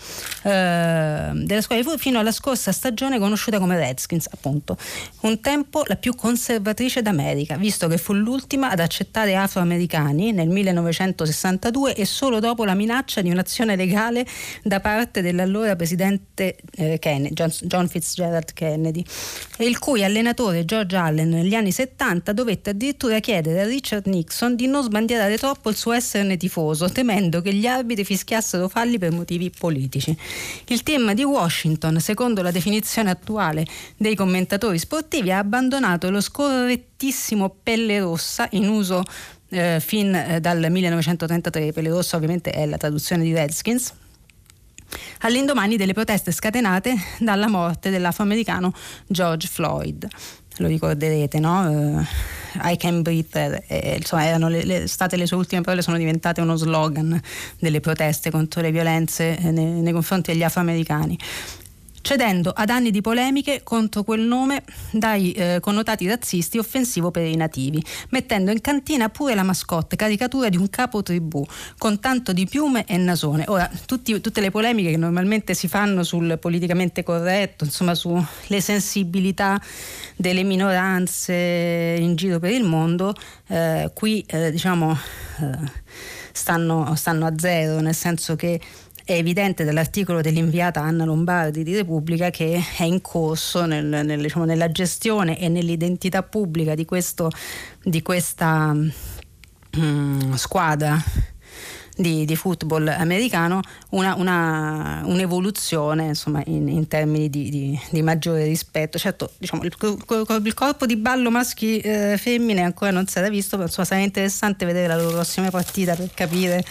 eh, della squadra fino alla scorsa stagione conosciuta come Redskins, appunto. Un tempo la più conservatrice d'America, visto che fu l'ultima ad accettare afroamericani nel 1962 e solo dopo la minaccia di un'azione legale da parte dell'allora presidente eh, Kennedy, John, John Fitzgerald Kennedy, il cui allenatore George Allen negli anni 70 dovette addirittura chiedere a Richard Nixon di non sbandierare troppo il suo esserne tifoso, temendo temendo che gli arbitri fischiassero falli per motivi politici. Il team di Washington, secondo la definizione attuale dei commentatori sportivi, ha abbandonato lo scorrettissimo pelle rossa in uso eh, fin eh, dal 1933. Pelle rossa ovviamente è la traduzione di Redskins all'indomani delle proteste scatenate dalla morte dell'afroamericano George Floyd. Lo ricorderete, no? Uh, I can breathe, eh, insomma, erano le, le, state le sue ultime parole, sono diventate uno slogan delle proteste contro le violenze eh, nei, nei confronti degli afroamericani. Cedendo ad anni di polemiche contro quel nome dai eh, connotati razzisti offensivo per i nativi, mettendo in cantina pure la mascotte, caricatura di un capo tribù, con tanto di piume e nasone. Ora, tutti, tutte le polemiche che normalmente si fanno sul politicamente corretto, insomma sulle sensibilità delle minoranze in giro per il mondo, eh, qui eh, diciamo eh, stanno, stanno a zero, nel senso che è evidente dall'articolo dell'inviata Anna Lombardi di Repubblica che è in corso nel, nel, diciamo, nella gestione e nell'identità pubblica di, questo, di questa um, squadra di, di, football americano una, una, un'evoluzione insomma, in, in termini di, di, di, maggiore rispetto. Certo, diciamo, il, il, corpo di ballo maschi eh, femmine ancora non si era visto, però sarà interessante vedere la loro prossima partita per capire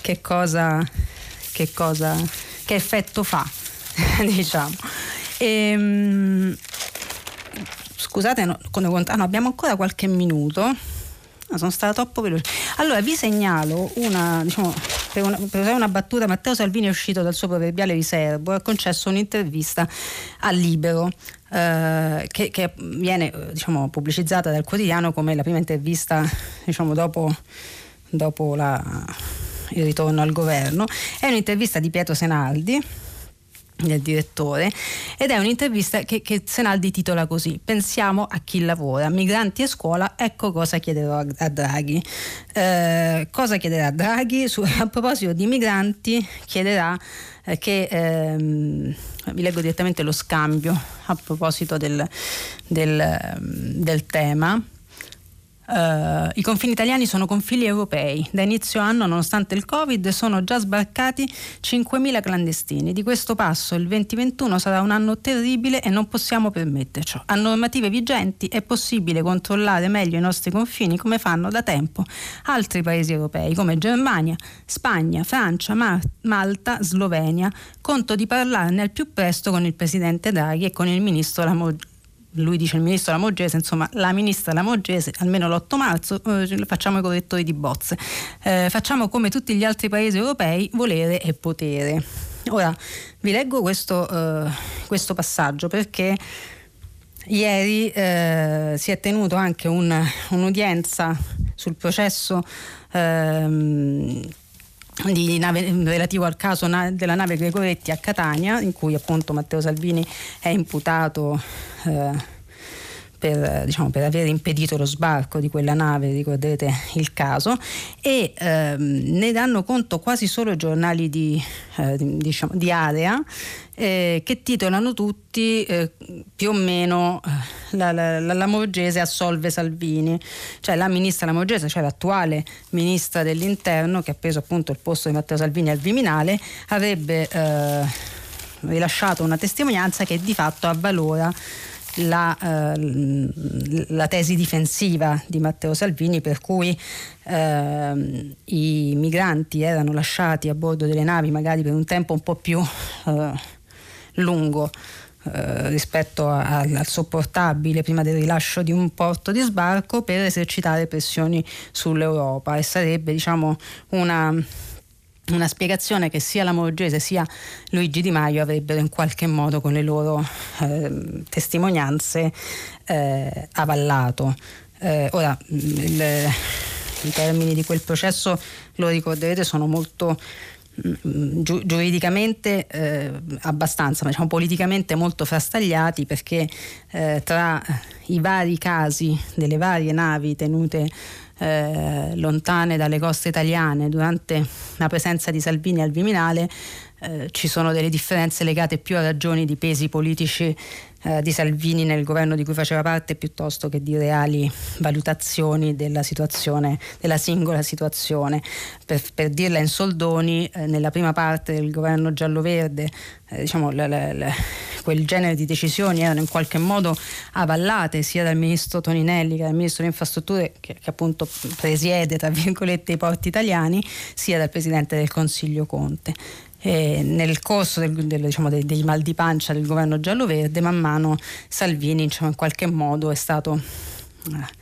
che cosa, che, cosa, che effetto fa. diciamo. E, ehm, scusate, no, ah, abbiamo ancora qualche minuto. No, sono stata troppo veloce. Allora vi segnalo una, diciamo, per, una, una battuta, Matteo Salvini è uscito dal suo proverbiale riservo e ha concesso un'intervista a Libero. Eh, che, che, viene diciamo, pubblicizzata dal quotidiano come la prima intervista diciamo, dopo, dopo la, il ritorno al governo. È un'intervista di Pietro Senaldi del direttore ed è un'intervista che, che, Senaldi titola così pensiamo a chi lavora migranti e scuola ecco cosa chiederò a, a Draghi eh, cosa chiederà Draghi Su, a proposito di migranti chiederà eh, che ehm, vi leggo direttamente lo scambio a proposito del, del, del tema Uh, I confini italiani sono confini europei. Da inizio anno, nonostante il Covid, sono già sbarcati 5.000 clandestini. Di questo passo il 2021 sarà un anno terribile e non possiamo permetterci. A normative vigenti è possibile controllare meglio i nostri confini come fanno da tempo altri paesi europei come Germania, Spagna, Francia, Mar- Malta, Slovenia. Conto di parlarne al più presto con il Presidente Draghi e con il Ministro Lamorgese lui dice il ministro Lamogese, insomma la ministra Lamogese, almeno l'8 marzo eh, facciamo i correttori di bozze, eh, facciamo come tutti gli altri paesi europei, volere e potere. Ora vi leggo questo, eh, questo passaggio perché ieri eh, si è tenuto anche un, un'udienza sul processo ehm, Nave, relativo al caso na, della nave Gregoretti a Catania, in cui appunto Matteo Salvini è imputato eh, per, diciamo, per, aver impedito lo sbarco di quella nave, ricorderete il caso, e ehm, ne danno conto quasi solo i giornali di, eh, diciamo, di area eh, che titolano tutti eh, più o meno eh, la, la, la Lamorgese assolve Salvini, cioè la ministra Lamorgese, cioè l'attuale ministra dell'interno che ha preso appunto il posto di Matteo Salvini al Viminale, avrebbe eh, rilasciato una testimonianza che di fatto avvalora la, eh, la, tesi difensiva di Matteo Salvini per cui eh, i migranti erano lasciati a bordo delle navi magari per un tempo un po' più eh, lungo eh, rispetto a, al sopportabile prima del rilascio di un porto di sbarco per esercitare pressioni sull'Europa. E sarebbe diciamo una una spiegazione che sia la Morgese sia Luigi Di Maio avrebbero in qualche modo con le loro eh, testimonianze eh, avallato. Eh, ora, il, i termini di quel processo, lo ricorderete, sono molto Mm, giu- giuridicamente eh, abbastanza, ma diciamo politicamente molto frastagliati perché eh, tra i vari casi delle varie navi tenute eh, lontane dalle coste italiane durante la presenza di Salvini al Viminale eh, ci sono delle differenze legate più a ragioni di pesi politici eh, di Salvini nel governo di cui faceva parte piuttosto che di reali valutazioni della situazione, della singola situazione. Per, per dirla in soldoni, eh, nella prima parte del governo giallo-verde, eh, diciamo, la, la, la, quel genere di decisioni erano in qualche modo avallate sia dal ministro Toninelli che dal ministro delle infrastrutture che, che appunto presiede tra virgolette i porti italiani, sia dal presidente del Consiglio Conte. E nel corso del, del, diciamo, dei, dei, mal di pancia del governo giallo-verde, man mano Salvini diciamo, in qualche modo è stato eh,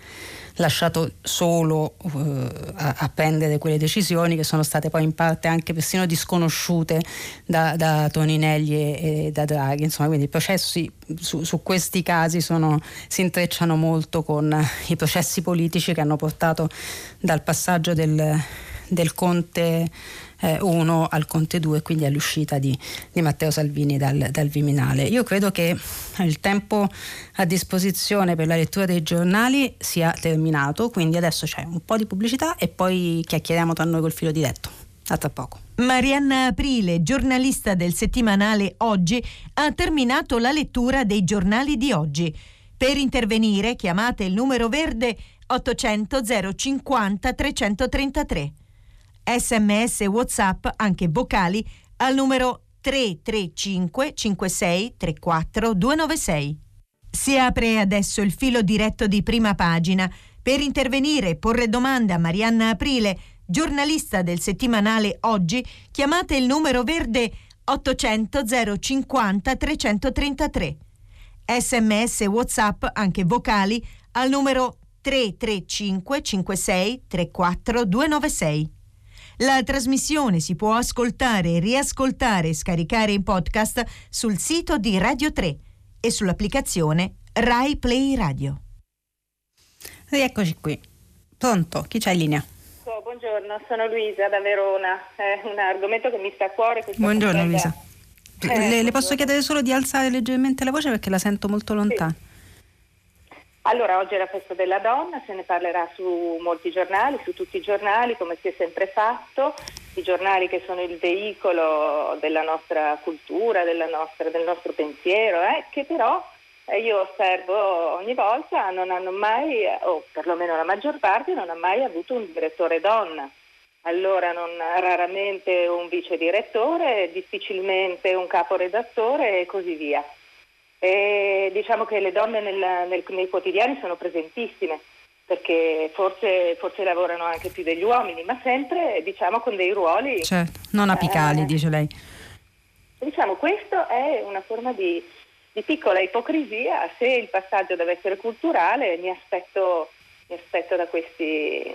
lasciato solo uh, a, a, prendere quelle decisioni che sono state poi in parte anche persino disconosciute da, da Toninelli e, e, da Draghi. Insomma, quindi i processi su, su questi casi sono, si intrecciano molto con i processi politici che hanno portato dal passaggio del, del Conte eh, 1 al Conte 2 quindi all'uscita di, di Matteo Salvini dal, dal, Viminale. Io credo che il tempo a disposizione per la lettura dei giornali sia terminato, quindi adesso c'è un po' di pubblicità e poi chiacchieriamo tra noi col filo diretto. A tra poco. Marianna Aprile, giornalista del settimanale Oggi, ha terminato la lettura dei giornali di oggi. Per intervenire chiamate il numero verde 800 050 333 sms whatsapp anche vocali al numero 335 56 34 296. Si apre adesso il filo diretto di prima pagina. Per intervenire e porre domande a Marianna Aprile, giornalista del settimanale Oggi, chiamate il numero verde 800 050 333. Sms WhatsApp, anche vocali, al numero 335 56 34 296. La trasmissione si può ascoltare, riascoltare e scaricare in podcast sul sito di Radio 3 e sull'applicazione Rai Play Radio. Rieccoci qui. Pronto? Chi c'è in linea? Oh, buongiorno, sono Luisa da Verona. È un argomento che mi sta a cuore. Buongiorno Luisa. Eh, le, le, posso chiedere solo di alzare leggermente la voce perché la sento molto lontana? Sì. Allora, oggi è la festa della donna, se ne parlerà su molti giornali, su tutti i giornali, come si è sempre fatto, i giornali che sono il veicolo della nostra cultura, nostra, del nostro pensiero, eh, che però eh, io osservo ogni volta non hanno mai, o perlomeno la maggior parte, non ha mai avuto un direttore donna. Allora non, raramente un vice direttore, difficilmente un caporedattore e così via. E diciamo che le donne nel, nel, nei quotidiani sono presentissime perché forse, forse, lavorano anche più degli uomini, ma sempre diciamo con dei ruoli... Certo, non apicali, eh, dice lei. Diciamo, questo è una forma di, di, piccola ipocrisia, se il passaggio deve essere culturale mi aspetto, mi aspetto da, questi,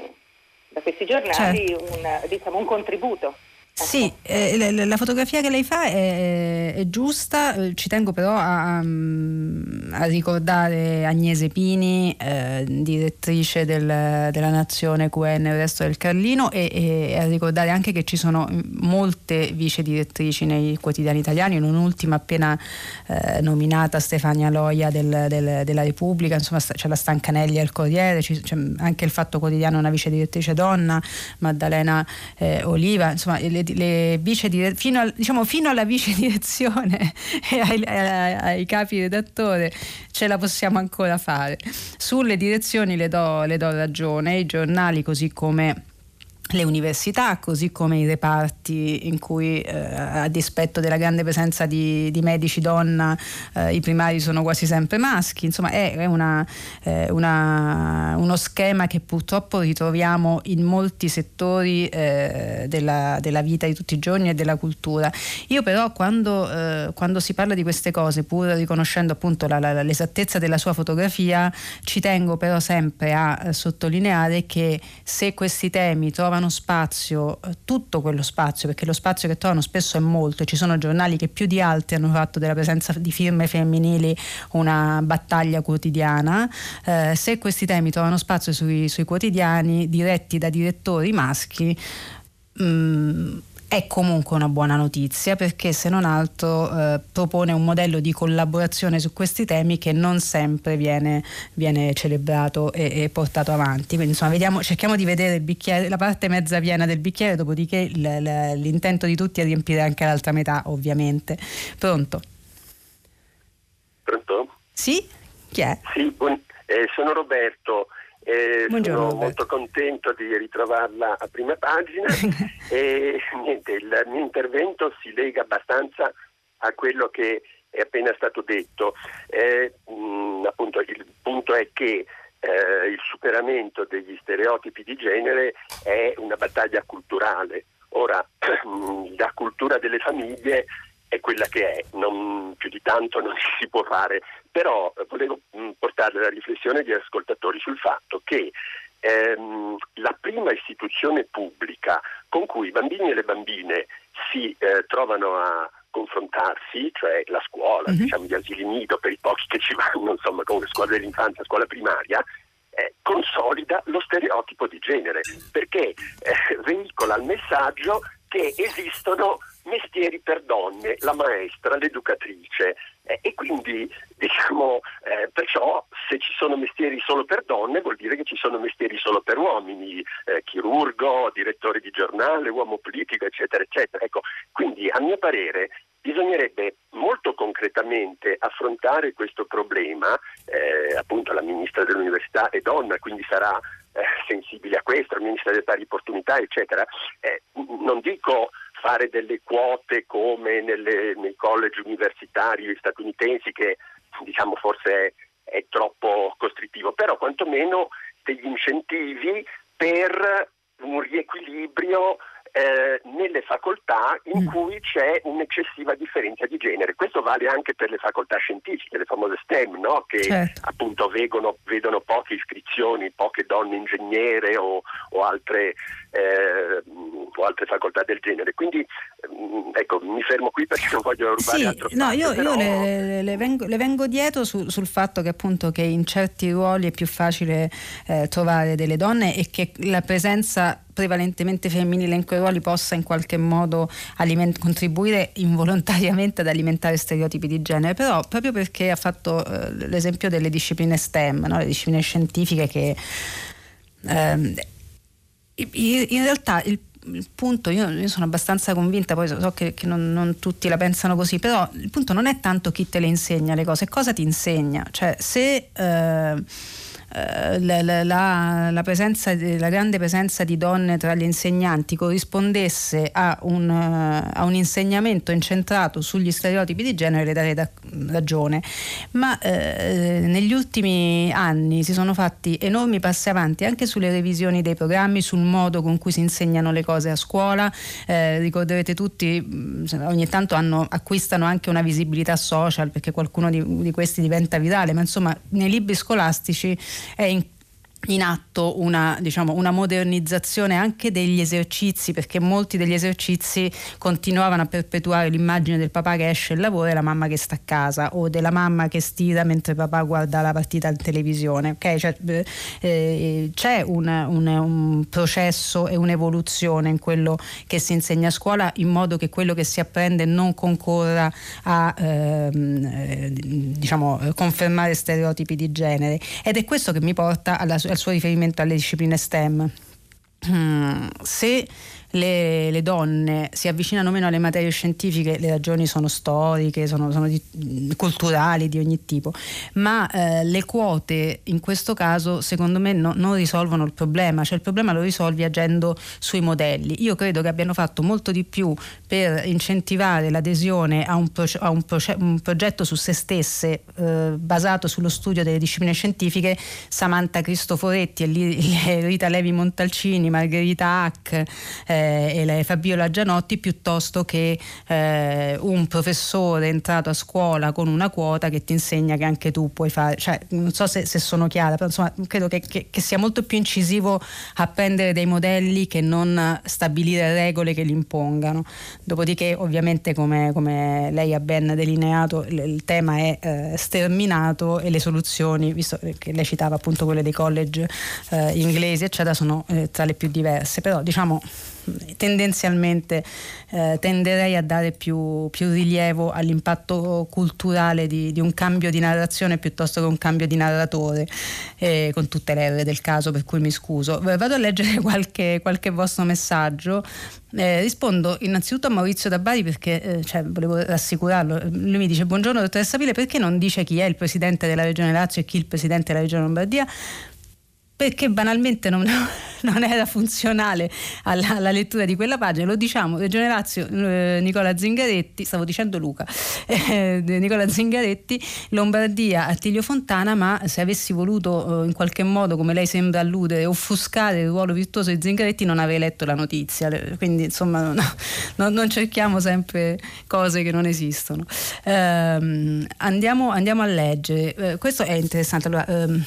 da, questi, giornali certo. un, diciamo, un contributo. Sì, eh, la, la, fotografia che lei fa è, è giusta, eh, ci tengo però a, a ricordare Agnese Pini, eh, direttrice del, della Nazione QN il resto del Carlino e, e, a ricordare anche che ci sono molte vice direttrici nei quotidiani italiani, non ultima appena eh, nominata Stefania Loia del, del, della Repubblica, insomma c'è la Stancanelli al Corriere, c'è anche il Fatto Quotidiano una vice direttrice donna, Maddalena eh, Oliva, insomma le, le vice dire- fino, al, diciamo, fino alla vice direzione e ai, ai, ai, capi redattore ce la possiamo ancora fare. Sulle direzioni le do, le do ragione, i giornali così come le università, così come i reparti in cui eh, a dispetto della grande presenza di, di medici donna eh, i primari sono quasi sempre maschi, insomma è, è una, eh, una, uno schema che purtroppo ritroviamo in molti settori eh, della, della, vita di tutti i giorni e della cultura. Io però quando, eh, quando si parla di queste cose, pur riconoscendo appunto la, la, l'esattezza della sua fotografia, ci tengo però sempre a eh, sottolineare che se questi temi trovano trovano spazio, eh, tutto quello spazio, perché lo spazio che trovano spesso è molto, ci sono giornali che più di altri hanno fatto della presenza di firme femminili una battaglia quotidiana, eh, se questi temi trovano spazio sui, sui quotidiani diretti da direttori maschi, mh, mm, è comunque una buona notizia perché se non altro eh, propone un modello di collaborazione su questi temi che non sempre viene, viene celebrato e, e, portato avanti. Quindi insomma vediamo, cerchiamo di vedere la parte mezza piena del bicchiere, dopodiché il, il, l'intento di tutti è riempire anche l'altra metà ovviamente. Pronto? Pronto? Sì? Chi è? Sì, buon, eh, sono Roberto. Eh, sono molto contento di ritrovarla a prima pagina e niente, il mio intervento si lega abbastanza a quello che è appena stato detto. Eh, mh, appunto, il punto è che eh, il superamento degli stereotipi di genere è una battaglia culturale. Ora, la cultura delle famiglie è quella che è, non, più di tanto non si può fare, però eh, volevo mh, portare la riflessione agli ascoltatori sul fatto che ehm, la prima istituzione pubblica con cui i bambini e le bambine si eh, trovano a confrontarsi, cioè la scuola, mm-hmm. diciamo gli asili nido per i pochi che ci vanno, insomma, come scuola dell'infanzia, scuola primaria, eh, consolida lo stereotipo di genere, perché eh, veicola il messaggio che esistono mestieri per donne, la maestra, l'educatrice eh, e quindi diciamo eh, perciò se ci sono mestieri solo per donne vuol dire che ci sono mestieri solo per uomini, eh, chirurgo, direttore di giornale, uomo politico eccetera eccetera. Ecco, quindi a mio parere bisognerebbe molto concretamente affrontare questo problema, eh, appunto la ministra dell'università è donna, quindi sarà eh, sensibile a questo, il Ministero delle pari opportunità, eccetera. Eh, non dico fare delle quote come nelle, nei college universitari statunitensi che diciamo forse è, è troppo costrittivo, però quantomeno degli incentivi per un riequilibrio eh, nelle facoltà in mm. cui c'è un'eccessiva differenza di genere. Questo vale anche per le facoltà scientifiche, le famose STEM, no? che certo. appunto vedono, vedono, poche iscrizioni, poche donne ingegnere o, o, altre, eh, o, altre, facoltà del genere. Quindi mm, ecco, mi fermo qui perché non voglio rubare sì, altro no, spazio, io, però... io le, le, vengo, le, vengo, dietro su, sul fatto che appunto che in certi ruoli è più facile eh, trovare delle donne e che la presenza prevalentemente femminile in quei ruoli possa in qualche modo aliment- contribuire involontariamente ad alimentare stereotipi di genere, però proprio perché ha fatto eh, l'esempio delle discipline STEM, no? le discipline scientifiche che ehm, in realtà il il punto, io, io, sono abbastanza convinta, poi so che, che non, non, tutti la pensano così, però il punto non è tanto chi te le insegna le cose, cosa ti insegna. Cioè, se eh, la, la, la, presenza, la, grande presenza di donne tra gli insegnanti corrispondesse a un, uh, a un insegnamento incentrato sugli stereotipi di genere le darei da, ragione ma eh, negli ultimi anni si sono fatti enormi passi avanti anche sulle revisioni dei programmi sul modo con cui si insegnano le cose a scuola. Eh, ricorderete tutti ogni tanto hanno, acquistano anche una visibilità social perché qualcuno di, di questi diventa virale ma insomma nei libri scolastici è in in atto una, diciamo, una, modernizzazione anche degli esercizi, perché molti degli esercizi continuavano a perpetuare l'immagine del papà che esce al lavoro e la mamma che sta a casa, o della mamma che stira mentre papà guarda la partita in televisione. Okay? Cioè, eh, c'è un, un, un, processo e un'evoluzione in quello che si insegna a scuola, in modo che quello che si apprende non concorra a ehm, eh, diciamo, confermare stereotipi di genere. Ed è questo che mi porta alla al suo riferimento alle discipline STEM. Mm, se le, le, donne si avvicinano meno alle materie scientifiche, le ragioni sono storiche, sono, sono di, culturali di ogni tipo, ma eh, le quote in questo caso secondo me no, non risolvono il problema, cioè il problema lo risolvi agendo sui modelli. Io credo che abbiano fatto molto di più per incentivare l'adesione a un, proce- a un, proce- un progetto su se stesse eh, basato sullo studio delle discipline scientifiche Samantha Cristoforetti e Rita Levi Montalcini, Margherita Hack. Eh, eh, e Fabiola Gianotti piuttosto che eh, un professore entrato a scuola con una quota che ti insegna che anche tu puoi fare, cioè, non so se, se sono chiara, però insomma credo che, che, che, sia molto più incisivo apprendere dei modelli che non stabilire regole che li impongano. Dopodiché ovviamente come, come lei ha ben delineato il, il tema è eh, sterminato e le soluzioni, visto che lei citava appunto quelle dei college eh, inglesi eccetera, sono eh, tra le più diverse, però diciamo tendenzialmente eh, tenderei a dare più, più, rilievo all'impatto culturale di, di, un cambio di narrazione piuttosto che un cambio di narratore, eh, con tutte le R del caso, per cui mi scuso. Vado a leggere qualche, qualche vostro messaggio. Eh, rispondo innanzitutto a Maurizio Dabari perché eh, cioè, volevo rassicurarlo. Lui mi dice: Buongiorno, dottoressa Pile, perché non dice chi è il presidente della Regione Lazio e chi il presidente della Regione Lombardia? Perché banalmente non, non era funzionale alla, alla, lettura di quella pagina. Lo diciamo, Regione eh, Nicola Zingaretti, stavo dicendo Luca, eh, Nicola Zingaretti, Lombardia, Attilio Fontana, ma se avessi voluto eh, in qualche modo, come lei sembra alludere, offuscare il ruolo virtuoso di Zingaretti non avrei letto la notizia. Quindi insomma no, no, non cerchiamo sempre cose che non esistono. Eh, andiamo, andiamo, a leggere. Eh, questo è interessante. Allora, ehm,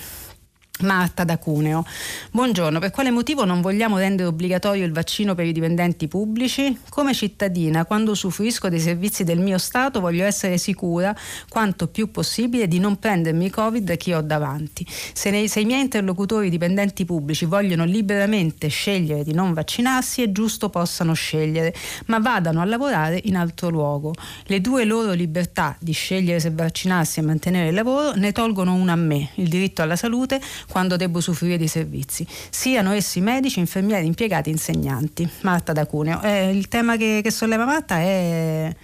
Marta da Cuneo. Buongiorno, per quale motivo non vogliamo rendere obbligatorio il vaccino per i dipendenti pubblici? Come cittadina, quando usufruisco dei servizi del mio Stato, voglio essere sicura quanto più possibile di non prendermi Covid chi ho davanti. Se, ne, se i miei interlocutori dipendenti pubblici vogliono liberamente scegliere di non vaccinarsi, è giusto possano scegliere, ma vadano a lavorare in altro luogo. Le due loro libertà di scegliere se vaccinarsi e mantenere il lavoro ne tolgono una a me, il diritto alla salute quando devo usufruire di servizi, siano essi medici, infermieri, impiegati, insegnanti. Marta da Cuneo. Eh, il tema che, che solleva Marta è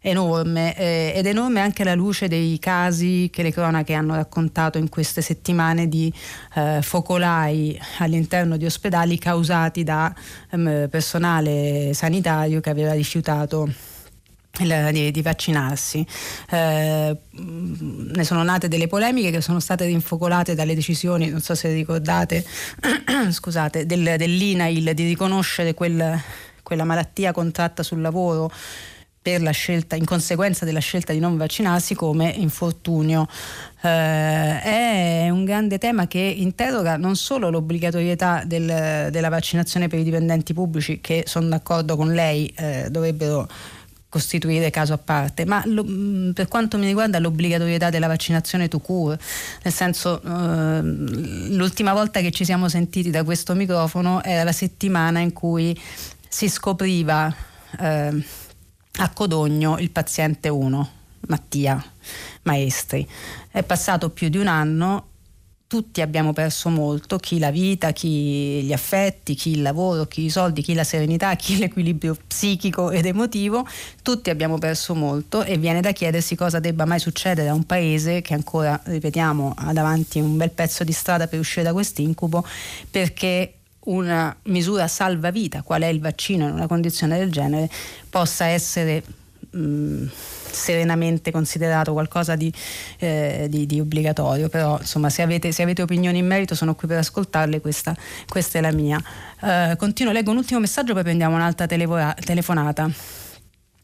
enorme eh, ed enorme anche la luce dei casi che le cronache hanno raccontato in queste settimane di eh, focolai all'interno di ospedali causati da ehm, personale sanitario che aveva rifiutato di, di, vaccinarsi. Eh, ne sono nate delle polemiche che sono state rinfocolate dalle decisioni, non so se ricordate, scusate, del, dell'INAIL di riconoscere quel, quella malattia contratta sul lavoro per la scelta, in conseguenza della scelta di non vaccinarsi come infortunio. Eh, è un grande tema che interroga non solo l'obbligatorietà del, della vaccinazione per i dipendenti pubblici, che sono d'accordo con lei, eh, dovrebbero costituire caso a parte, ma lo, mm, per quanto mi riguarda l'obbligatorietà della vaccinazione to cure, nel senso eh, l'ultima volta che ci siamo sentiti da questo microfono era la settimana in cui si scopriva eh, a Codogno il paziente 1, Mattia Maestri. È passato più di un anno tutti abbiamo perso molto, chi la vita, chi gli affetti, chi il lavoro, chi i soldi, chi la serenità, chi l'equilibrio psichico ed emotivo, tutti abbiamo perso molto e viene da chiedersi cosa debba mai succedere a un paese che ancora, ripetiamo, ha davanti un bel pezzo di strada per uscire da quest'incubo, perché una misura salvavita, qual è il vaccino in una condizione del genere, possa essere... Mh, serenamente considerato qualcosa di, eh, di, di obbligatorio, però insomma se avete, se avete, opinioni in merito sono qui per ascoltarle, questa, questa è la mia. Eh, continuo, leggo un ultimo messaggio, poi prendiamo un'altra telefonata.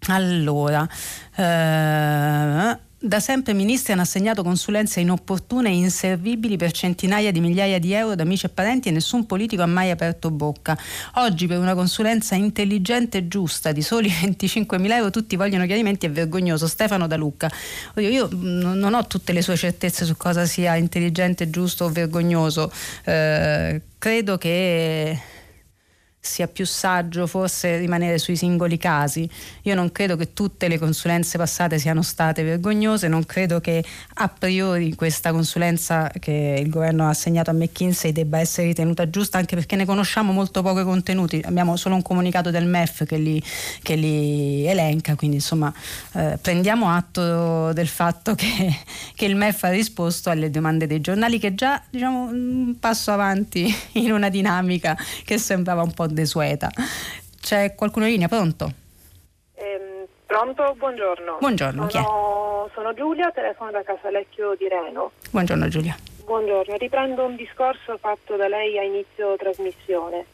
Allora, eh, da sempre ministri hanno assegnato consulenze inopportune e inservibili per centinaia di migliaia di euro ad amici e parenti e nessun politico ha mai aperto bocca. Oggi per una consulenza intelligente e giusta di soli 25.000 euro tutti vogliono chiarimenti, è vergognoso. Stefano Da Lucca. Io, io non ho tutte le sue certezze su cosa sia intelligente, giusto o vergognoso. Eh, credo che sia più saggio forse rimanere sui singoli casi. Io non credo che tutte le consulenze passate siano state vergognose, non credo che a priori questa consulenza che il governo ha assegnato a McKinsey debba essere ritenuta giusta, anche perché ne conosciamo molto poco i contenuti. Abbiamo solo un comunicato del MEF che li, che li elenca, quindi insomma eh, prendiamo atto del fatto che, che il MEF ha risposto alle domande dei giornali, che già diciamo un passo avanti in una dinamica che sembrava un po' desueta. C'è qualcuno in linea? Pronto? Eh, pronto, buongiorno. Buongiorno, sono, sono Giulia, telefono da Casalecchio di Reno. Buongiorno Giulia. Buongiorno, riprendo un discorso fatto da lei a inizio trasmissione.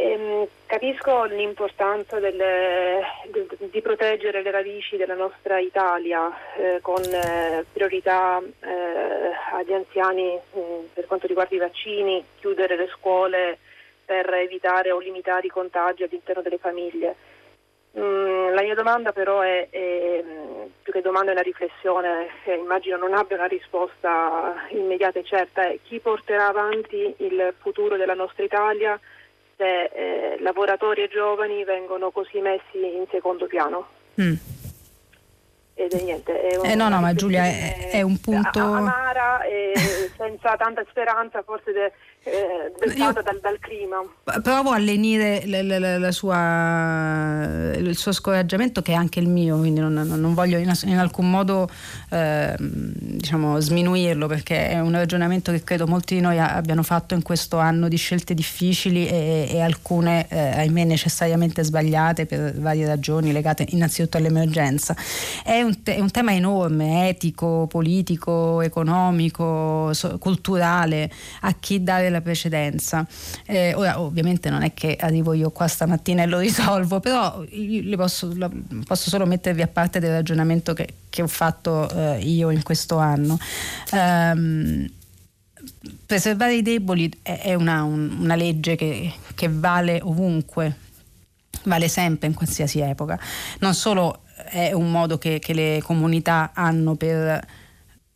Ehm, capisco l'importanza delle, di, di, proteggere le radici della nostra Italia eh, con eh, priorità eh, agli anziani mh, mm, per quanto riguarda i vaccini, chiudere le scuole per evitare o limitare i contagi all'interno delle famiglie. Mm, la mia domanda però è, è, mm, più che domanda è una riflessione, che immagino non abbia una risposta immediata e certa, è chi porterà avanti il futuro della nostra Italia se eh, lavoratori e giovani vengono così messi in secondo piano? Mm ed è niente. È eh no, no, ma Giulia è, è un punto amara e senza tanta speranza, forse de, eh, dettata dal, dal, clima. Provo a lenire la, la, la sua, il suo scoraggiamento che è anche il mio, quindi non, non voglio in, in, alcun modo eh, diciamo, sminuirlo perché è un ragionamento che credo molti di noi abbiano fatto in questo anno di scelte difficili e, e alcune eh, ahimè necessariamente sbagliate per varie ragioni legate innanzitutto all'emergenza. È un, te- è un tema enorme, etico, politico, economico, so- culturale, a chi dare la precedenza. Eh, ora ovviamente non è che arrivo io qua stamattina e lo risolvo, però posso, posso, solo mettervi a parte del ragionamento che, che ho fatto eh, io in questo anno. Um, preservare i deboli è una, un, una legge che, che, vale ovunque, vale sempre in qualsiasi epoca. Non solo è un modo che, che le comunità hanno per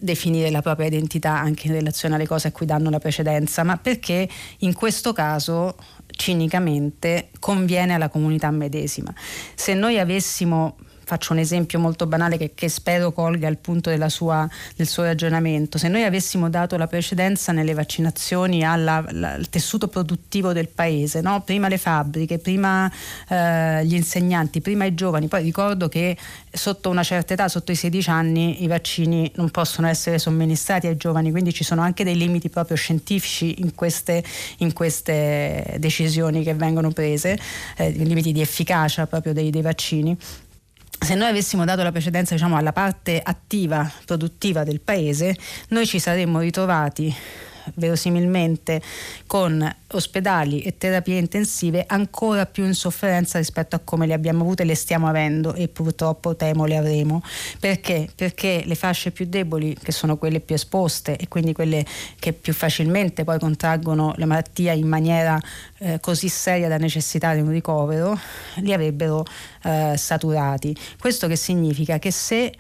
definire la propria identità anche in relazione alle cose a cui danno la precedenza, ma perché in questo caso cinicamente conviene alla comunità medesima. Se noi avessimo faccio un esempio molto banale che, che spero colga il punto sua, del suo ragionamento. Se noi avessimo dato la precedenza nelle vaccinazioni alla, alla, al tessuto produttivo del paese, no? prima le fabbriche, prima eh, gli insegnanti, prima i giovani, poi ricordo che sotto una certa età, sotto i 16 anni, i vaccini non possono essere somministrati ai giovani, quindi ci sono anche dei limiti proprio scientifici in queste, in queste decisioni che vengono prese, eh, limiti di efficacia proprio dei, dei vaccini se noi avessimo dato la precedenza diciamo, alla parte attiva, produttiva del paese, noi ci saremmo ritrovati verosimilmente con ospedali e terapie intensive ancora più in sofferenza rispetto a come le abbiamo avute e le stiamo avendo e purtroppo temo le avremo. Perché? Perché le fasce più deboli, che sono quelle più esposte e quindi quelle che più facilmente poi contraggono la malattia in maniera eh, così seria da necessitare un ricovero, li avrebbero eh, saturati. Questo che significa? Che se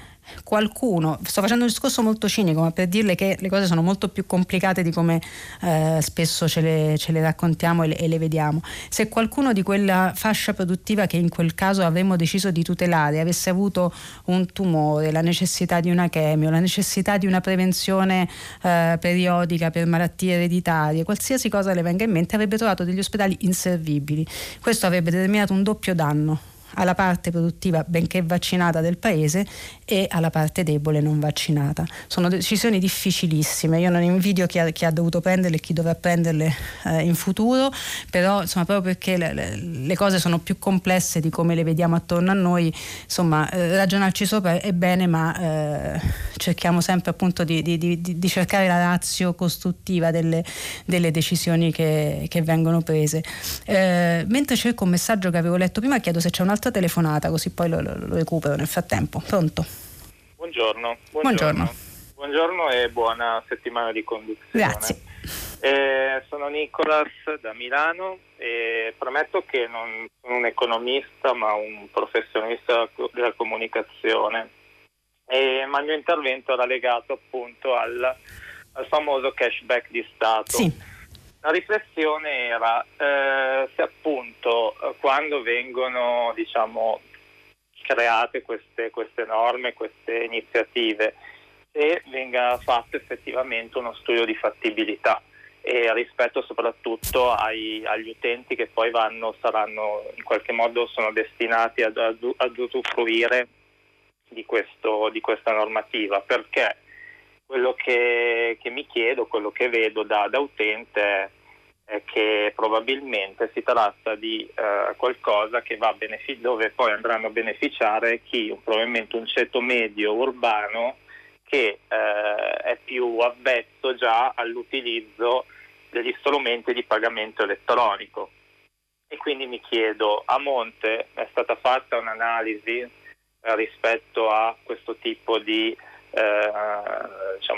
qualcuno, sto facendo un discorso molto cinico, ma per dirle che le cose sono molto più complicate di come eh, spesso ce le, ce le raccontiamo e le, e le, vediamo. Se qualcuno di quella fascia produttiva che in quel caso avremmo deciso di tutelare avesse avuto un tumore, la necessità di una chemio, la necessità di una prevenzione eh, periodica per malattie ereditarie, qualsiasi cosa le venga in mente, avrebbe trovato degli ospedali inservibili. Questo avrebbe determinato un doppio danno alla parte produttiva benché vaccinata del paese e alla parte debole non vaccinata. Sono decisioni difficilissime, io non invidio chi ha, chi ha dovuto prenderle e chi dovrà prenderle eh, in futuro, però insomma proprio perché le, le, cose sono più complesse di come le vediamo attorno a noi, insomma eh, ragionarci sopra è bene ma eh, cerchiamo sempre appunto di, di, di, di, cercare la razio costruttiva delle, delle decisioni che, che, vengono prese. Eh, mentre cerco un messaggio che avevo letto prima chiedo se c'è un'altra telefonata così poi lo, lo, lo recupero nel frattempo. Pronto? Buongiorno. Buongiorno. Buongiorno e buona settimana di conduzione. Grazie. Eh, sono Nicolas da Milano e prometto che non sono un economista ma un professionista della comunicazione. E, ma il mio intervento era legato appunto al, al famoso cashback di Stato. Sì. La riflessione era eh, se appunto eh, quando vengono diciamo, create queste, queste norme, queste iniziative, se venga fatto effettivamente uno studio di fattibilità e rispetto soprattutto ai, agli utenti che poi vanno, saranno in qualche modo sono destinati ad, ad, ad usufruire di, questo, di, questa normativa. Perché quello che, che, mi chiedo, quello che vedo da, da utente eh, che probabilmente si tratta di eh, qualcosa benefic- dove poi andranno a beneficiare chi, probabilmente un ceto medio urbano che eh, è più avvezzo già all'utilizzo degli strumenti di pagamento elettronico. E quindi mi chiedo, a monte è stata fatta un'analisi eh, rispetto a questo tipo di eh,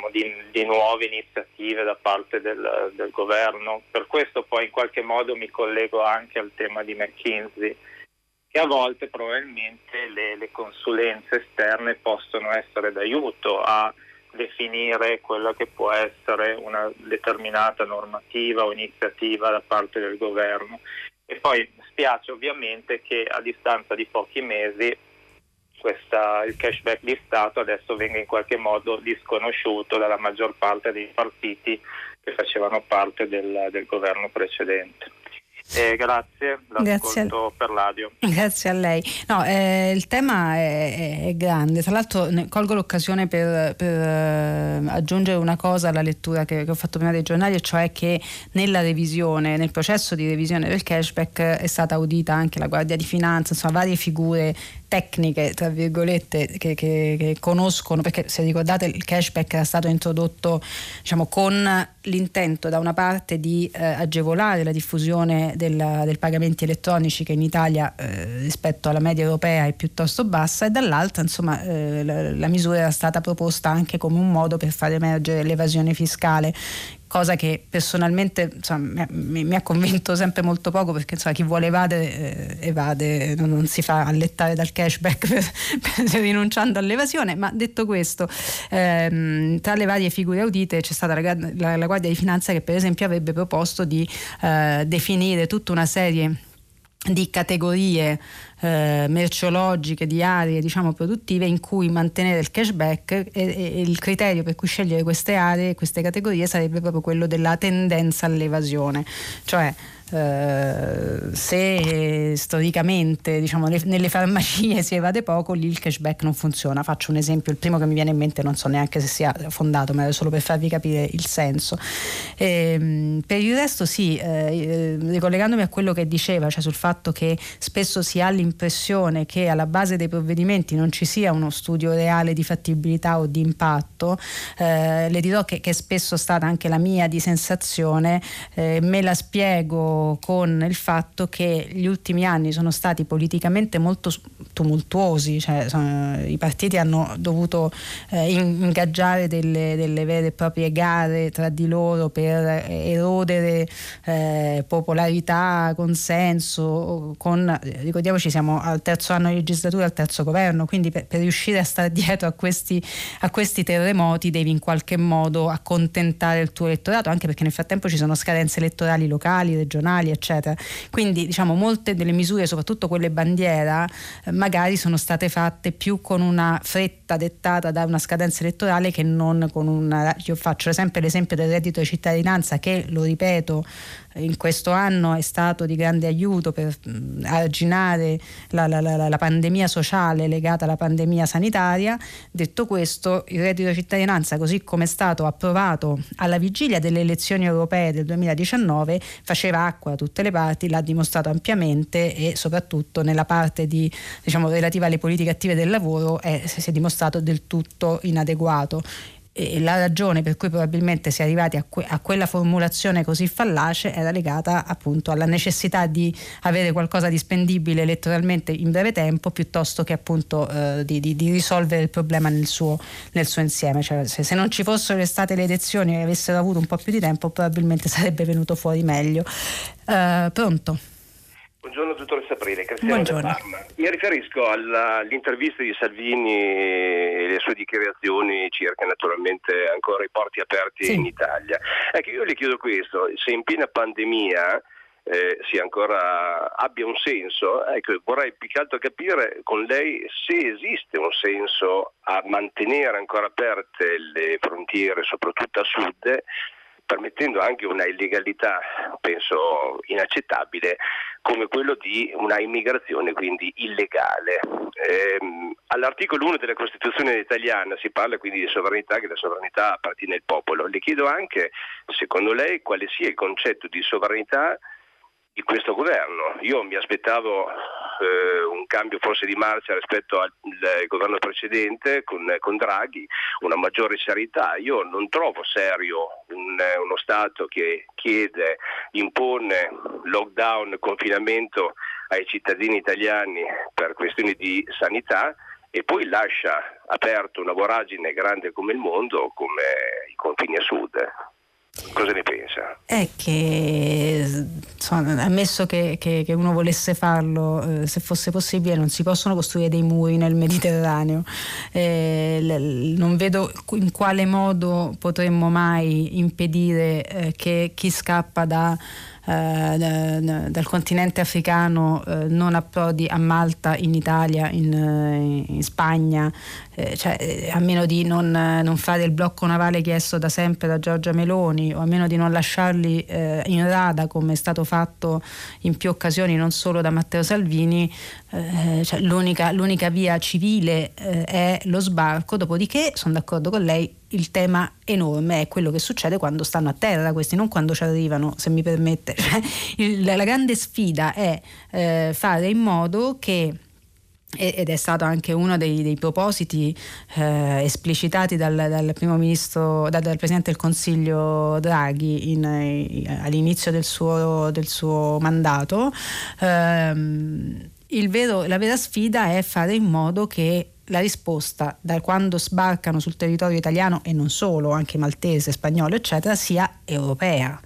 diciamo, di, di, nuove iniziative da parte del, del, governo. Per questo poi in qualche modo mi collego anche al tema di McKinsey, che a volte probabilmente le, le consulenze esterne possono essere d'aiuto a definire quella che può essere una determinata normativa o iniziativa da parte del governo. E poi spiace ovviamente che a distanza di pochi mesi questa, il cashback di Stato adesso venga in qualche modo disconosciuto dalla maggior parte dei partiti che facevano parte del, del governo precedente. Eh, grazie, grazie per l'audio. Grazie a lei. No, eh, il tema è, è, grande, tra l'altro ne, colgo l'occasione per, per eh, aggiungere una cosa alla lettura che, che, ho fatto prima dei giornali, e cioè che nella revisione, nel processo di revisione del cashback è stata audita anche la Guardia di Finanza, insomma varie figure tecniche, tra virgolette, che, che, che, conoscono, perché se ricordate il cashback era stato introdotto diciamo, con l'intento da una parte di eh, agevolare la diffusione della, del pagamenti elettronici che in Italia eh, rispetto alla media europea è piuttosto bassa e dall'altra insomma, eh, la, la misura era stata proposta anche come un modo per far emergere l'evasione fiscale cosa che personalmente insomma, mi, mi, ha convinto sempre molto poco perché insomma, chi vuole evadere eh, evade, non, non, si fa allettare dal cashback per, per, rinunciando all'evasione, ma detto questo, ehm, tra le varie figure audite c'è stata la, la, la, Guardia di Finanza che per esempio avrebbe proposto di eh, definire tutta una serie di categorie eh, merceologiche, di aree diciamo, produttive in cui mantenere il cashback e, e, il criterio per cui scegliere queste aree, queste categorie sarebbe proprio quello della tendenza all'evasione, cioè eh, se storicamente diciamo, nelle farmacie si evade poco, lì il cashback non funziona. Faccio un esempio, il primo che mi viene in mente, non so neanche se sia fondato, ma era solo per farvi capire il senso. E, ehm, per il resto sì, eh, ricollegandomi a quello che diceva, cioè sul fatto che spesso si ha l'impressione che alla base dei provvedimenti non ci sia uno studio reale di fattibilità o di impatto, eh, le dirò che, che è spesso stata anche la mia di sensazione, eh, me la spiego con il fatto che gli ultimi anni sono stati politicamente molto tumultuosi, cioè, sono, i partiti hanno dovuto eh, ingaggiare delle, delle, vere e proprie gare tra di loro per erodere eh, popolarità, consenso, con, ricordiamoci siamo al terzo anno di legislatura, al terzo governo, quindi per, per riuscire a stare dietro a questi, a questi terremoti devi in qualche modo accontentare il tuo elettorato, anche perché nel frattempo ci sono scadenze elettorali locali, regionali, regionali, eccetera. Quindi diciamo molte delle misure, soprattutto quelle bandiera, eh, magari sono state fatte più con una fretta dettata da una scadenza elettorale che non con una... Io faccio sempre l'esempio del reddito di cittadinanza che, lo ripeto, in questo anno è stato di grande aiuto per arginare la, la, la, la, pandemia sociale legata alla pandemia sanitaria. Detto questo, il reddito di cittadinanza, così come è stato approvato alla vigilia delle elezioni europee del 2019, faceva acqua da tutte le parti, l'ha dimostrato ampiamente e soprattutto nella parte di, diciamo, relativa alle politiche attive del lavoro è, si è dimostrato del tutto inadeguato e la ragione per cui probabilmente si è arrivati a, que- a, quella formulazione così fallace era legata appunto alla necessità di avere qualcosa di spendibile elettoralmente in breve tempo piuttosto che appunto eh, di, di, di, risolvere il problema nel suo, nel suo insieme. Cioè, se, se, non ci fossero state le elezioni e avessero avuto un po' più di tempo probabilmente sarebbe venuto fuori meglio. Uh, pronto? Buongiorno dottoressa Prele, Cristiano Buongiorno. Mi riferisco all'intervista di Salvini e le sue dichiarazioni circa naturalmente ancora i porti aperti sì. in Italia. Ecco, io le chiedo questo, se in piena pandemia eh, ancora, abbia un senso, ecco, vorrei più che altro capire con lei se esiste un senso a mantenere ancora aperte le frontiere, soprattutto a sud, permettendo anche una illegalità, penso inaccettabile, come quello di una immigrazione quindi illegale. Eh, all'articolo 1 della Costituzione italiana si parla quindi di sovranità, che la sovranità appartiene al popolo. Le chiedo anche, secondo lei, quale sia il concetto di sovranità di questo governo. Io mi aspettavo eh, un cambio forse di marcia rispetto al governo precedente con, con, Draghi, una maggiore serietà. Io non trovo serio un, uno Stato che chiede, impone lockdown, confinamento ai cittadini italiani per questioni di sanità e poi lascia aperto una voragine grande come il mondo, come i confini a sud. Cosa ne pensa? È che, insomma, ammesso che, che, che, uno volesse farlo, eh, se fosse possibile, non si possono costruire dei muri nel Mediterraneo. Eh, l- non vedo in quale modo potremmo mai impedire eh, che chi scappa da dal continente africano eh, non approdi a Malta, in Italia, in, eh, in Spagna, eh, cioè, eh, a meno di non, non, fare il blocco navale chiesto da sempre da Giorgia Meloni o a meno di non lasciarli eh, in rada come è stato fatto in più occasioni non solo da Matteo Salvini, eh, cioè, l'unica, l'unica, via civile eh, è lo sbarco, dopodiché sono d'accordo con lei, il tema enorme è quello che succede quando stanno a terra questi, non quando ci arrivano, se mi permette. Cioè, il, la grande sfida è eh, fare in modo che ed è stato anche uno dei, dei propositi eh, esplicitati dal, dal, primo ministro, dal, dal, presidente del Consiglio Draghi in, in, all'inizio del suo, del suo mandato. Eh, vero, la vera sfida è fare in modo che la risposta da quando sbarcano sul territorio italiano e non solo, anche maltese, spagnolo, eccetera, sia europea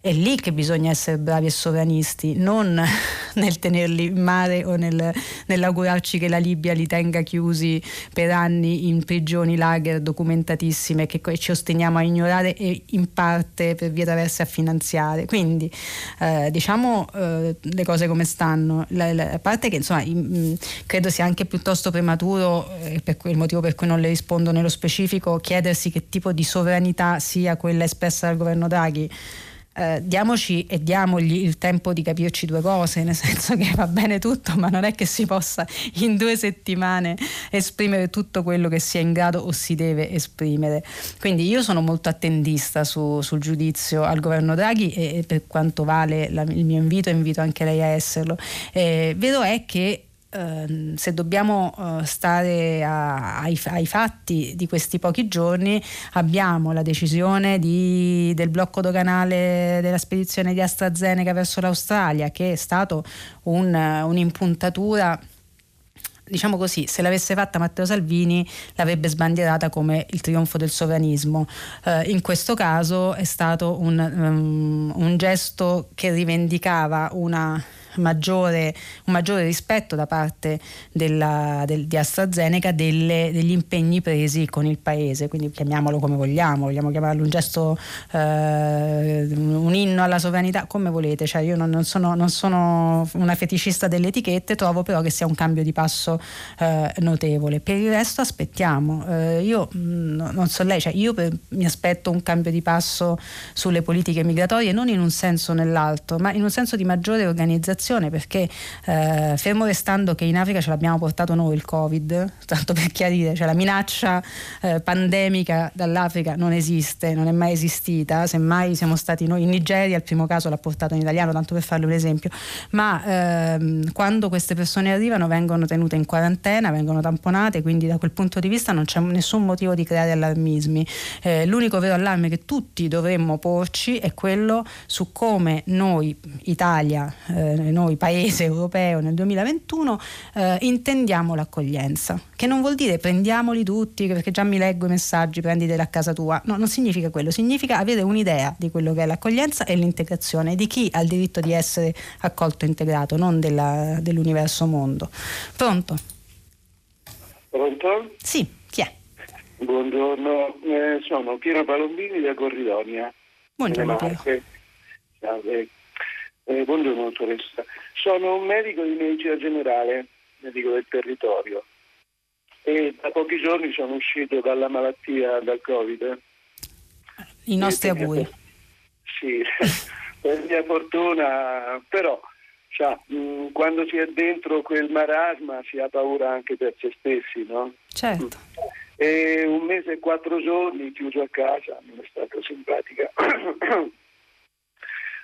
è lì che bisogna essere bravi e sovranisti, non nel tenerli in mare o nel, nell'augurarci che la Libia li tenga chiusi per anni in prigioni lager documentatissime che ci ostiniamo a ignorare e in parte per via traverse a finanziare. Quindi eh, diciamo eh, le cose come stanno. La, la, a parte che insomma in, credo sia anche piuttosto prematuro, eh, per il motivo per cui non le rispondo nello specifico, chiedersi che tipo di sovranità sia quella espressa dal governo Draghi eh, diamoci e diamogli il tempo di capirci due cose, nel senso che va bene tutto, ma non è che si possa in due settimane esprimere tutto quello che si è in grado o si deve esprimere. Quindi io sono molto attendista su, sul giudizio al governo Draghi e, e per quanto vale la, il mio invito, invito anche lei a esserlo. Eh, vero è che Uh, se dobbiamo uh, stare a, ai, ai, fatti di questi pochi giorni, abbiamo la decisione di, del blocco doganale della spedizione di AstraZeneca verso l'Australia, che è stato un, un'impuntatura diciamo così, se l'avesse fatta Matteo Salvini l'avrebbe sbandierata come il trionfo del sovranismo. Uh, in questo caso è stato un, um, un gesto che rivendicava una maggiore, un maggiore rispetto da parte della, del, di AstraZeneca delle, degli impegni presi con il paese, quindi chiamiamolo come vogliamo, vogliamo chiamarlo un gesto, eh, un inno alla sovranità, come volete, cioè io non, non, sono, non, sono, una feticista delle etichette, trovo però che sia un cambio di passo eh, notevole. Per il resto aspettiamo, eh, io mh, mm, non so lei, cioè io per, mi aspetto un cambio di passo sulle politiche migratorie non in un senso o nell'altro, ma in un senso di maggiore organizzazione situazione perché eh, fermo restando che in Africa ce l'abbiamo portato noi il Covid, tanto per chiarire, cioè la minaccia eh, pandemica dall'Africa non esiste, non è mai esistita, semmai siamo stati noi in Nigeria, il primo caso l'ha portato in italiano, tanto per farle un esempio, ma ehm, quando queste persone arrivano vengono tenute in quarantena, vengono tamponate, quindi da quel punto di vista non c'è nessun motivo di creare allarmismi. Eh, l'unico vero allarme che tutti dovremmo porci è quello su come noi, Italia, eh, noi paese europeo nel 2021 eh, intendiamo l'accoglienza, che non vuol dire prendiamoli tutti, perché già mi leggo i messaggi, prenditeli a casa tua, no, non significa quello, significa avere un'idea di quello che è l'accoglienza e l'integrazione, di chi ha il diritto di essere accolto e integrato, non della, dell'universo mondo. Pronto? Pronto? Sì, chi è? Buongiorno, eh, sono Piero Palombini da Corridonia. Buongiorno Piero. Eh, buongiorno dottoressa, sono un medico di medicina generale, medico del territorio e da pochi giorni sono uscito dalla malattia, dal Covid. I nostri auguri. Sì, per mia fortuna, però cioè, mh, quando si è dentro quel marasma si ha paura anche per se stessi, no? Certo. E un mese e quattro giorni chiuso a casa non è stata simpatica.